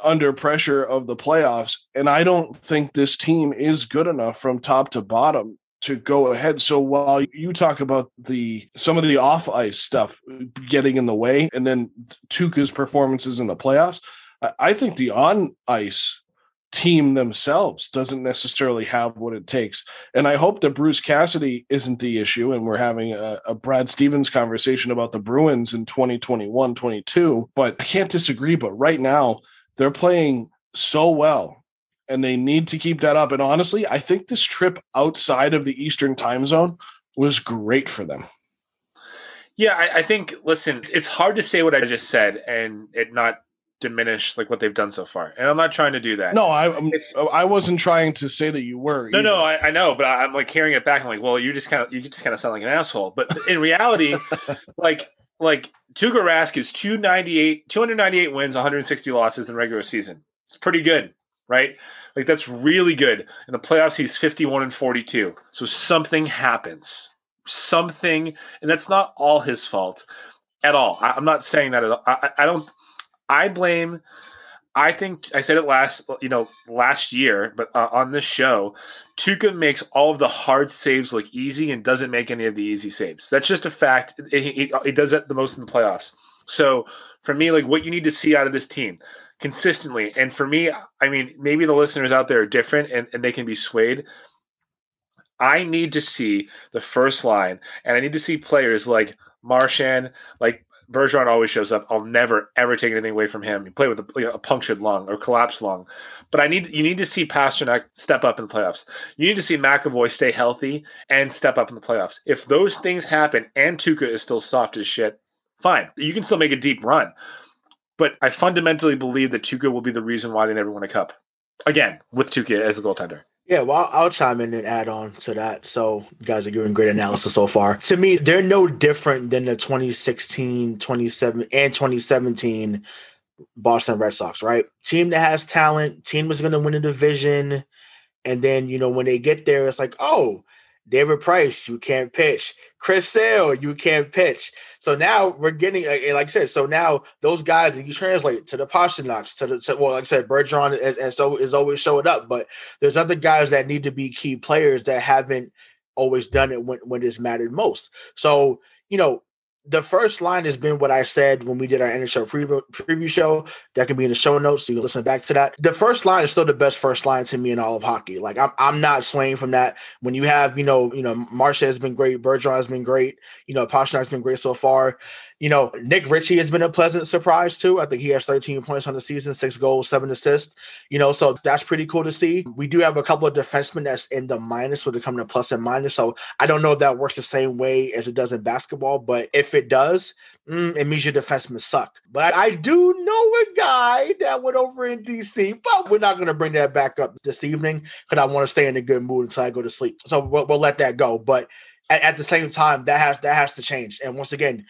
under pressure of the playoffs and i don't think this team is good enough from top to bottom to go ahead. So while you talk about the some of the off ice stuff getting in the way, and then Tuukka's performances in the playoffs, I think the on ice team themselves doesn't necessarily have what it takes. And I hope that Bruce Cassidy isn't the issue. And we're having a, a, Brad Stevens conversation about the Bruins in 2021 22. But I can't disagree. But right now, they're playing so well and they need to keep that up. And honestly, I think this trip outside of the Eastern time zone was great for them. Yeah, I, I, think. Listen, it's hard to say what I just said and it not diminish like what they've done so far. And I'm not trying to do that. No, I I'm, uh, I wasn't trying to say that you were. No, either. no, I, I know, but I, I'm like carrying it back. I'm like, well, you just kind of you just kind of sound like an asshole. But in reality, like like Tuukka Rask is 298, 298 wins, 160 losses in regular season. It's pretty good, right? Like that's really good. In the playoffs, he's 51 and 42. So something happens. Something, and that's not all his fault at all. I, I'm not saying that at all. I, I don't. I blame. I think I said it last, you know, last year, but uh, on this show, Tuukka makes all of the hard saves look easy and doesn't make any of the easy saves. That's just a fact. He, does that the most in the playoffs. So for me, like what you need to see out of this team consistently, and for me, I mean, maybe the listeners out there are different and, and they can be swayed. I need to see the first line, and I need to see players like Marchand, like Bergeron always shows up. I'll never ever take anything away from him. You play with a, a, punctured lung or collapsed lung, but I need you need to see Pastrnak step up in the playoffs. You need to see McAvoy stay healthy and step up in the playoffs. If those things happen and Tuukka is still soft as shit, fine. You can still make a deep run, but I fundamentally believe that Tuukka will be the reason why they never win a cup again with Tuukka as a goaltender. Yeah, well, I'll chime in and add on to that. So, you guys are giving great analysis so far. To me, they're no different than the 2016, 27, and 2017 Boston Red Sox, right? Team that has talent, team is going to win a division. And then, you know, when they get there, it's like, oh, David Price, you can't pitch. Chris Sale, you can't pitch. So now we're getting, like I said, so now those guys that you translate to the Pastrnaks, to the, to, well, like I said, Bergeron is, is, is always showing up, but there's other guys that need to be key players that haven't always done it when, when it's mattered most. So, you know, the first line has been what I said when we did our NHL preview, preview show. That can be in the show notes, so you can listen back to that. The first line is still the best first line to me in all of hockey. Like I'm, I'm not swaying from that. When you have, you know, you know, Marchand has been great, Bergeron has been great, you know, Pastrnak has been great so far. You know, Nick Ritchie has been a pleasant surprise too. I think he has 13 points on the season, six goals, seven assists. You know, so that's pretty cool to see. We do have a couple of defensemen that's in the minus when it comes to plus and minus. So I don't know if that works the same way as it does in basketball, but if it does, mm, it means your defensemen suck. But I, do know a guy that went over in DC, but we're not going to bring that back up this evening because I want to stay in a good mood until I go to sleep. So we'll, we'll let that go. But at the same time, that has that has to change. And once again,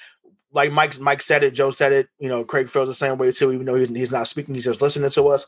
like Mike Mike said it, Joe said it. You know, Craig feels the same way too, even though he's, not speaking, he's just listening to us.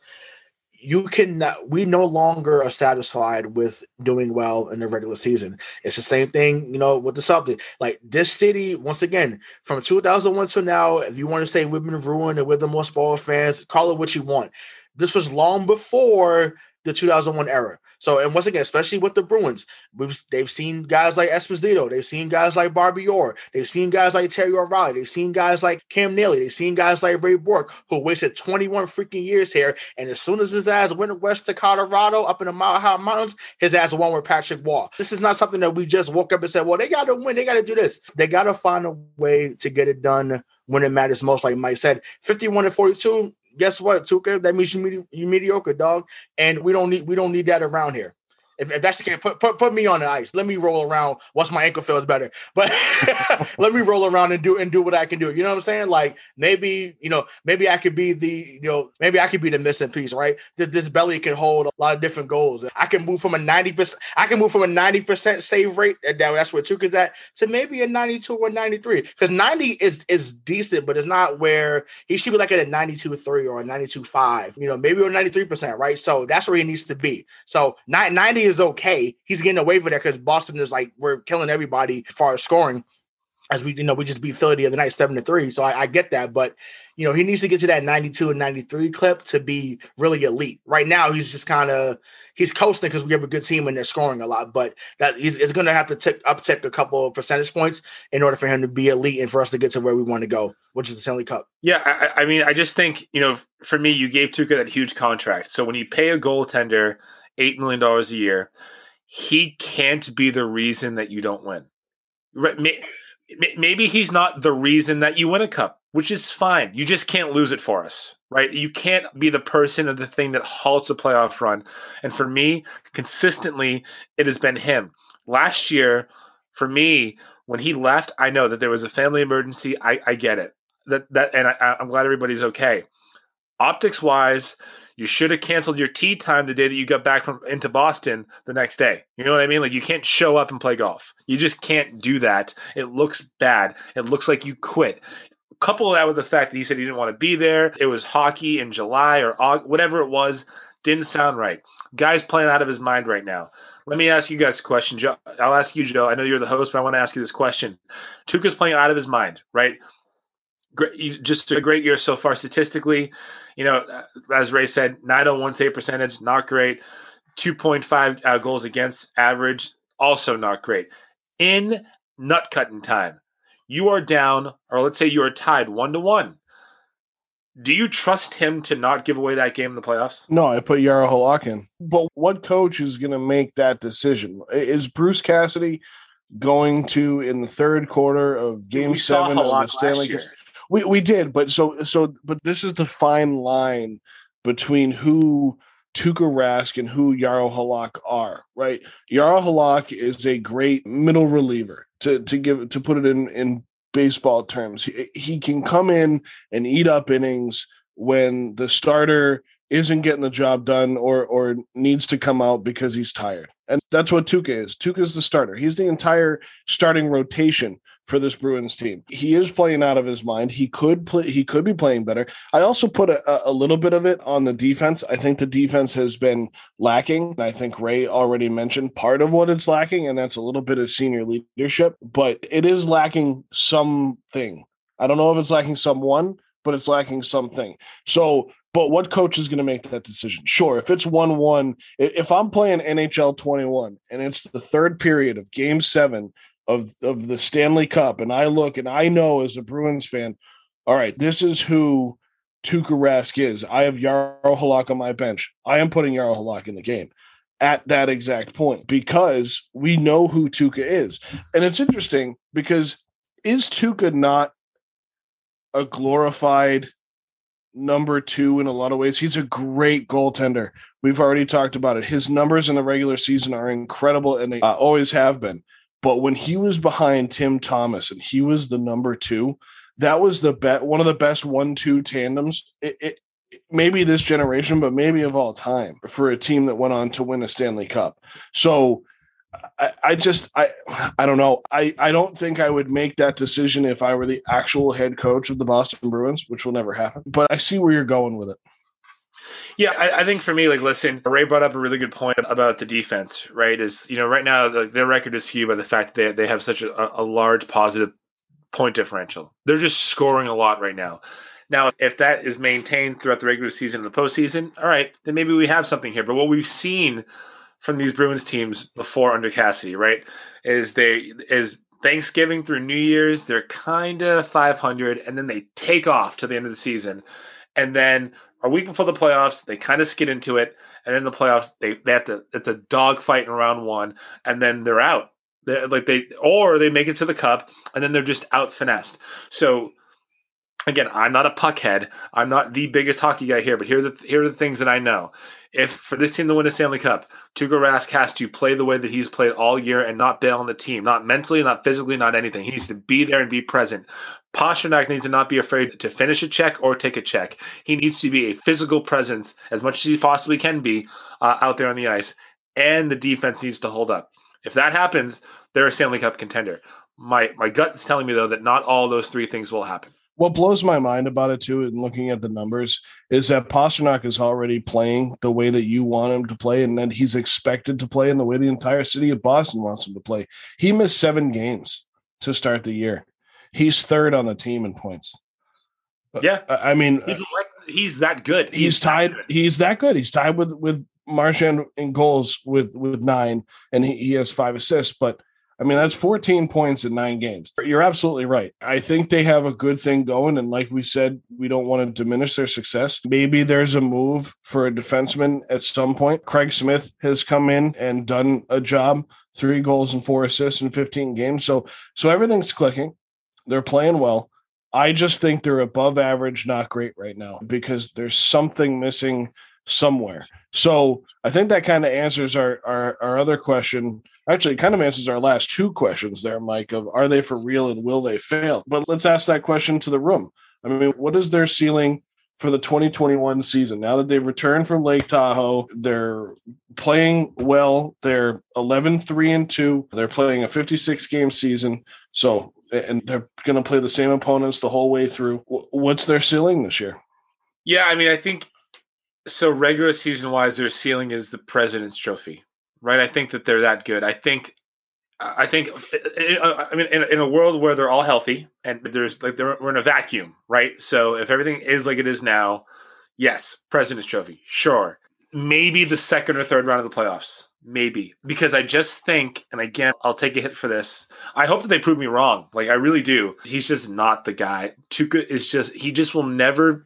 You can we no longer are satisfied with doing well in the regular season. It's the same thing, you know, with the Celtics. Like this city, once again, from 2001 to now, if you want to say we've been ruined and we're the most spoiled fans, call it what you want. This was long before the 2001 era. So, and once again, especially with the Bruins, we've they've seen guys like Esposito, they've seen guys like Bobby Orr, they've seen guys like Terry O'Reilly, they've seen guys like Cam Neely, they've seen guys like Ray Bourque, who wasted 21 freaking years here. And as soon as his ass went west to Colorado, up in the Mile High Mountains, his ass won with Patrick Roy. This is not something that we just woke up and said, well, they got to win, they got to do this. They got to find a way to get it done when it matters most. Like Mike said, 51 and 42. Guess what, Tuukka? That means you medi- you mediocre, dog. And we don't need we don't need that around here. If, if, that's the case, put, put put me on the ice. Let me roll around once my ankle feels better. But let me roll around and do and do what I can do. You know what I'm saying? Like maybe you know maybe I could be the you know maybe I could be the missing piece, right? This, this belly can hold a lot of different goals. I can move from a ninety percent. I can move from a ninety percent save rate. That, that's what Tuukka's at to maybe a ninety two or ninety three. Because ninety is is decent, but it's not where he should be like at a ninety two three or a ninety two five. You know, maybe a ninety three percent, right? So that's where he needs to be. So ninety is okay. He's getting away with it because Boston is like we're killing everybody as far as scoring. As we, you know, we just beat Philly the other night, seven to three. So I, I get that, but you know, he needs to get to that 92 and 93 clip to be really elite. Right now, he's just kind of he's coasting because we have a good team and they're scoring a lot, but that he's it's gonna have to tick uptick a couple of percentage points in order for him to be elite and for us to get to where we want to go, which is the Stanley Cup. Yeah, I, I mean, I just think, you know, for me, you gave Tuukka that huge contract. So when you pay a goaltender eight million dollars a year, he can't be the reason that you don't win. Maybe he's not the reason that you win a cup, which is fine. You just can't lose it for us, right? You can't be the person or the thing that halts a playoff run. And for me, consistently, it has been him. Last year, for me, when he left, I know that there was a family emergency. I, I get it. That that, and I, I'm glad everybody's okay. Optics wise, you should have canceled your tea time the day that you got back from into Boston the next day. You know what I mean? Like you can't show up and play golf. You just can't do that. It looks bad. It looks like you quit. Couple that with the fact that he said he didn't want to be there. It was hockey in July or August, whatever it was. Didn't sound right. Guy's playing out of his mind right now. Let me ask you guys a question, Joe. I'll ask you, Joe. I know you're the host, but I want to ask you this question. Tuukka's playing out of his mind, right? Great, just a great year so far statistically. You know, as Ray said, 901 save percentage, not great. 2.5 uh, goals against average, also not great. In nut cutting time, you are down, or let's say you are tied one to one. Do you trust him to not give away that game in the playoffs? No, I put Jaro Halak in. But what coach is going to make that decision? Is Bruce Cassidy going to in the third quarter of Game we Seven of the Stanley Cup? We we did, but so so but this is the fine line between who Tuukka Rask and who Jaro Halak are, right? Jaro Halak is a great middle reliever to to give to put it in in baseball terms. He, he can come in and eat up innings when the starter isn't getting the job done or or needs to come out because he's tired. And that's what Tuukka is. Tuukka is the starter. He's the entire starting rotation for this Bruins team. He is playing out of his mind. He could play. He could be playing better. I also put a, a little bit of it on the defense. I think the defense has been lacking. I think Ray already mentioned part of what it's lacking, and that's a little bit of senior leadership. But it is lacking something. I don't know if it's lacking someone, but it's lacking something. So but what coach is going to make that decision? Sure, if it's 1 1, if I'm playing NHL 21 and it's the third period of game seven of of the Stanley Cup, and I look and I know as a Bruins fan, all right, this is who Tuukka Rask is. I have Jaro Halak on my bench. I am putting Jaro Halak in the game at that exact point because we know who Tuukka is, and it's interesting because is Tuukka not a glorified number two in a lot of ways. He's a great goaltender. We've already talked about it. His numbers in the regular season are incredible, and they uh, always have been. But when he was behind Tim Thomas and he was the number two, that was the bet one of the best one-two tandems. It, it, maybe this generation, but maybe of all time for a team that went on to win a Stanley Cup. So I, I just I I don't know. I, I don't think I would make that decision if I were the actual head coach of the Boston Bruins, which will never happen. But I see where you're going with it. Yeah, I, I, think for me, like, listen, Ray brought up a really good point about the defense, right? Is, you know, right now, the, their record is skewed by the fact that they, they have such a, a large positive point differential. They're just scoring a lot right now. Now, if that is maintained throughout the regular season and the postseason, all right, then maybe we have something here. But what we've seen from these Bruins teams before under Cassidy, right, is they is Thanksgiving through New Year's, they're kind of 500, and then they take off to the end of the season. And then a week before the playoffs, they kind of skid into it, and in the playoffs, they they have to. It's a dogfight in round one, and then they're out. They're, like they or they make it to the cup, and then they're just out finessed. So again, I'm not a puckhead. I'm not the biggest hockey guy here, but here are the here are the things that I know. If for this team to win a Stanley Cup, Tuukka Rask has to play the way that he's played all year and not bail on the team, not mentally, not physically, not anything. He needs to be there and be present. Pastrnak needs to not be afraid to finish a check or take a check. He needs to be a physical presence as much as he possibly can be uh, out there on the ice, and the defense needs to hold up. If that happens, they're a Stanley Cup contender. My my gut is telling me though that not all those three things will happen. What blows my mind about it too, and looking at the numbers, is that Pastrnak is already playing the way that you want him to play, and then he's expected to play in the way the entire city of Boston wants him to play. He missed seven games to start the year he's third on the team in points. Uh, yeah, I mean, he's, uh, he's that good. He's, he's tied. Good. He's that good. He's tied with with Marchand in goals with with nine, and he, he has five assists. But I mean, that's 14 points in nine games. You're absolutely right. I think they have a good thing going. And like we said, we don't want to diminish their success. Maybe there's a move for a defenseman at some point. Craig Smith has come in and done a job, three goals and four assists in 15 games. So, so everything's clicking. They're playing well. I just think they're above average, not great right now because there's something missing somewhere. So I think that kind of answers our, our, our other question. Actually, kind of answers our last two questions there, Mike, of are they for real and will they fail? But let's ask that question to the room. I mean, what is their ceiling for the 2021 season. Now that they've returned from Lake Tahoe, they're playing well. They're 11 3 and 2. They're playing a 56 game season. So, and they're going to play the same opponents the whole way through. What's their ceiling this year? Yeah, I mean, I think so. Regular season wise, their ceiling is the President's Trophy, right? I think that they're that good. I think I think, I mean, in, in, a world where they're all healthy and there's like we're in a vacuum, right? So if everything is like it is now, yes, President's Trophy, sure. Maybe the second or third round of the playoffs, maybe because I just think, and again, I'll take a hit for this. I hope that they prove me wrong. Like I really do. He's just not the guy. Tuukka is just he just will never.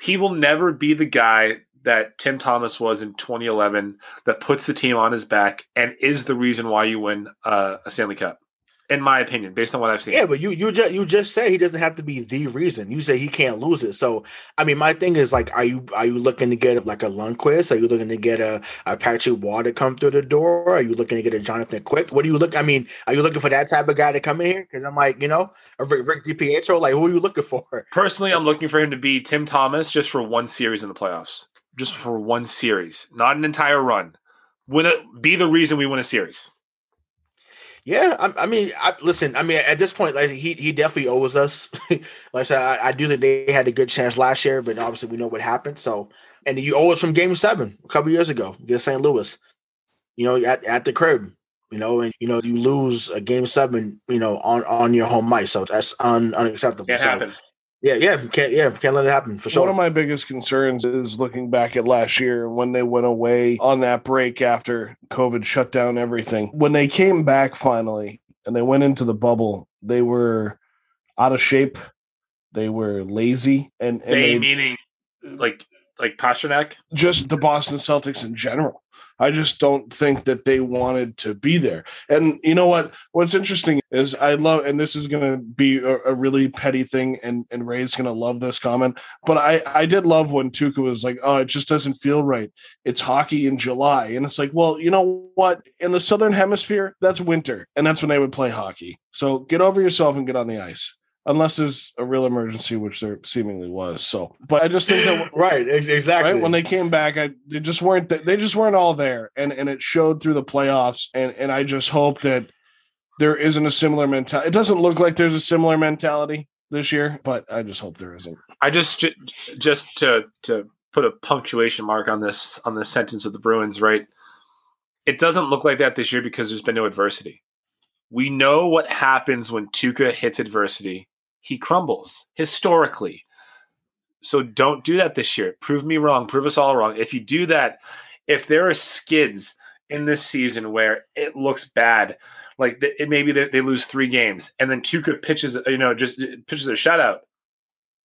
He will never be the guy that Tim Thomas was in 2011 that puts the team on his back and is the reason why you win uh, a Stanley Cup. In my opinion, based on what I've seen. Yeah, but you you just you just say he doesn't have to be the reason. You say he can't lose it. So I mean, my thing is like, are you are you looking to get like a Lundqvist? Are you looking to get a, a Patrick Roy to come through the door? Are you looking to get a Jonathan Quick? What do you look? I mean, are you looking for that type of guy to come in here? Because I'm like, you know, a Rick, Rick DiPietro. Like, who are you looking for? Personally, I'm looking for him to be Tim Thomas just for one series in the playoffs just for one series, not an entire run. Win it, be the reason we win a series. Yeah, I, I mean, I, listen. I mean, at this point, like he he definitely owes us. like I said, I, I, do think they had a good chance last year, but obviously we know what happened. So, and you owe us from Game Seven a couple years ago against St. Louis. You know, at, at the crib. You know, and you know you lose a Game Seven. You know, on on your home ice, so that's un, unacceptable. Can't so. Yeah, yeah, can't yeah, can't let it happen for sure. One of my biggest concerns is looking back at last year when they went away on that break after COVID shut down everything. When they came back finally and they went into the bubble, they were out of shape. They were lazy, and, and they, they meaning like like Pastrnak, just the Boston Celtics in general. I just don't think that they wanted to be there. And you know what? What's interesting is I love, and this is going to be a, a, really petty thing, and and Ray's going to love this comment. But I I did love when Tuukka was like, "Oh, it just doesn't feel right. It's hockey in July," and it's like, well, you know what? In the southern hemisphere, that's winter, and that's when they would play hockey. So get over yourself and get on the ice unless there's a real emergency, which there seemingly was. So, but I just think that right, exactly. Right when they came back, I they just weren't they just weren't all there, and and it showed through the playoffs. And and I just hope that there isn't a similar mentality. It doesn't look like there's a similar mentality this year, but I just hope there isn't. I just just to to put a punctuation mark on this on this sentence of the Bruins, right? It doesn't look like that this year because there's been no adversity. We know what happens when Tuukka hits adversity he crumbles historically. So don't do that this year. Prove me wrong. Prove us all wrong. If you do that, if there are skids in this season where it looks bad, like it, maybe they, they, lose three games, and then Tuukka pitches, you know, just uh, pitches a shutout,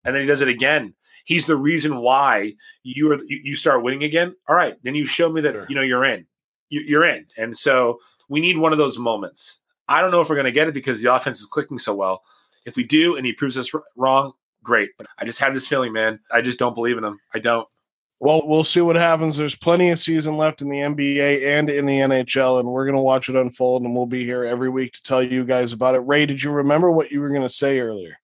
and then he does it again. He's the reason why you are you start winning again. All right, then you show me that sure. you know you're in. You're in, and so we need one of those moments. I don't know if we're going to get it because the offense is clicking so well, if we do and he proves us wrong, great. But I just have this feeling, man. I just don't believe in him. I don't. Well, we'll see what happens. There's plenty of season left in the NBA and in the NHL, and we're going to watch it unfold, and we'll be here every week to tell you guys about it. Ray, did you remember what you were going to say earlier?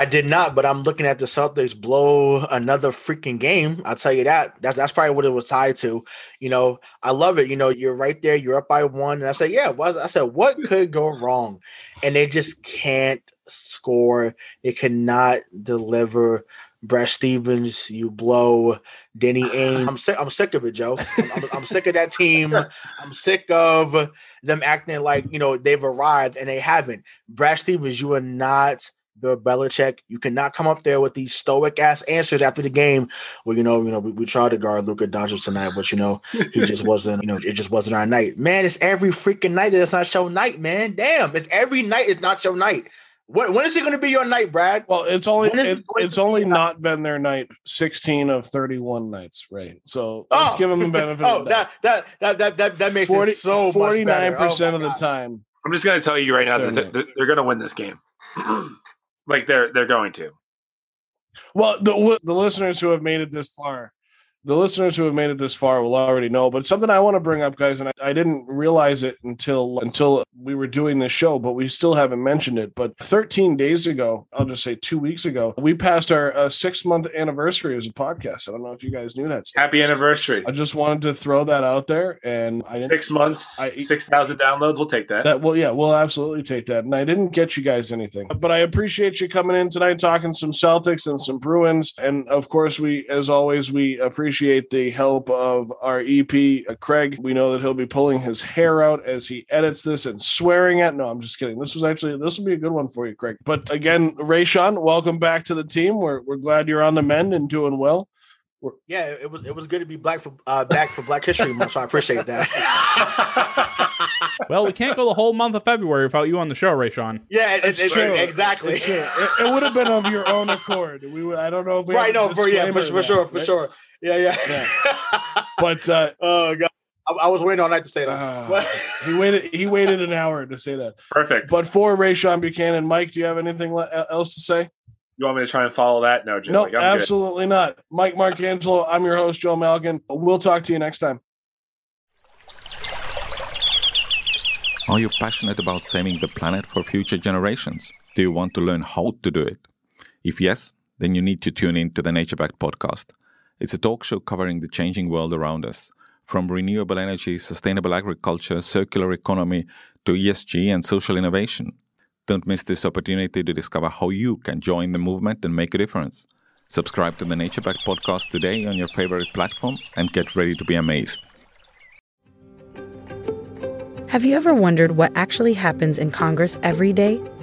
I did not, but I'm looking at the Celtics blow another freaking game. I'll tell you that. That's that's probably what it was tied to. You know, I love it. You know, you're right there. You're up by one, and I said, yeah. Well, I said, what could go wrong? And they just can't score. They cannot deliver. Brad Stevens, you blow Danny Ainge. I'm sick. I'm sick of it, Joe. I'm, I'm, I'm, sick of that team. I'm sick of them acting like you know they've arrived and they haven't. Brad Stevens, you are not Bill Belichick. You cannot come up there with these stoic ass answers after the game. Well, you know, you know, we, we tried to guard Luka Doncic tonight, but you know, he just wasn't. You know, it just wasn't our night. Man, it's every freaking night that it's not show night. Man, damn, it's every night it's not show night. When, when is it going to be your night, Brad? Well, it's only it, it's only not been their night. Sixteen of thirty-one nights, right? So let's oh. give them the benefit. oh, that. that that that that that makes 40, it so oh forty-nine percent oh of the time. I'm just going to tell you right now that they're, they're going to win this game. Like they're they're going to. Well, the the listeners who have made it this far, the listeners who have made it this far will already know, but something I want to bring up, guys, and I, I, didn't realize it until until we were doing this show, but we still haven't mentioned it. But 13 days ago, I'll just say two weeks ago, we passed our uh, six month anniversary as a podcast. I don't know if you guys knew that. Happy anniversary! I just wanted to throw that out there, and I six months, I, six thousand downloads. We'll take that. That well, yeah, we'll absolutely take that. And I didn't get you guys anything, but I appreciate you coming in tonight, talking some Celtics and some Bruins, and of course, we, as always, we appreciate the help help of our EP, uh, Craig. We know that he'll be pulling his hair out as he edits this and swearing at. No, I'm just kidding. This was actually this will be a good one for you, Craig. But again, Rayshawn, welcome back to the team. We're we're glad you're on the mend and doing well. We're- yeah, it was it was good to be black for uh, back for Black History Month, so I appreciate that. well, we can't go the whole month of February without you on the show, Rayshawn. Yeah, it's, it's true. Exactly. It's true. It, it, would have been of your own accord. We, I don't know if we right. No, for yeah, for, for sure, for right? sure. Yeah, yeah. yeah. but uh, oh god. I, I, was waiting all night to say that. Uh, he waited. He waited an hour to say that. Perfect. But for Rayshawn Buchanan, Mike, do you have anything else to say? You want me to try and follow that? No, Jim. No, like, absolutely good. not. Mike Marcangelo, I'm your host, Joe Malkin. We'll talk to you next time. Are you passionate about saving the planet for future generations? Do you want to learn how to do it? If yes, then you need to tune in to the Nature Back podcast. It's a talk show covering the changing world around us, from renewable energy, sustainable agriculture, circular economy, to ESG and social innovation. Don't miss this opportunity to discover how you can join the movement and make a difference. Subscribe to the Nature Back podcast today on your favorite platform and get ready to be amazed. Have you ever wondered what actually happens in Congress every day?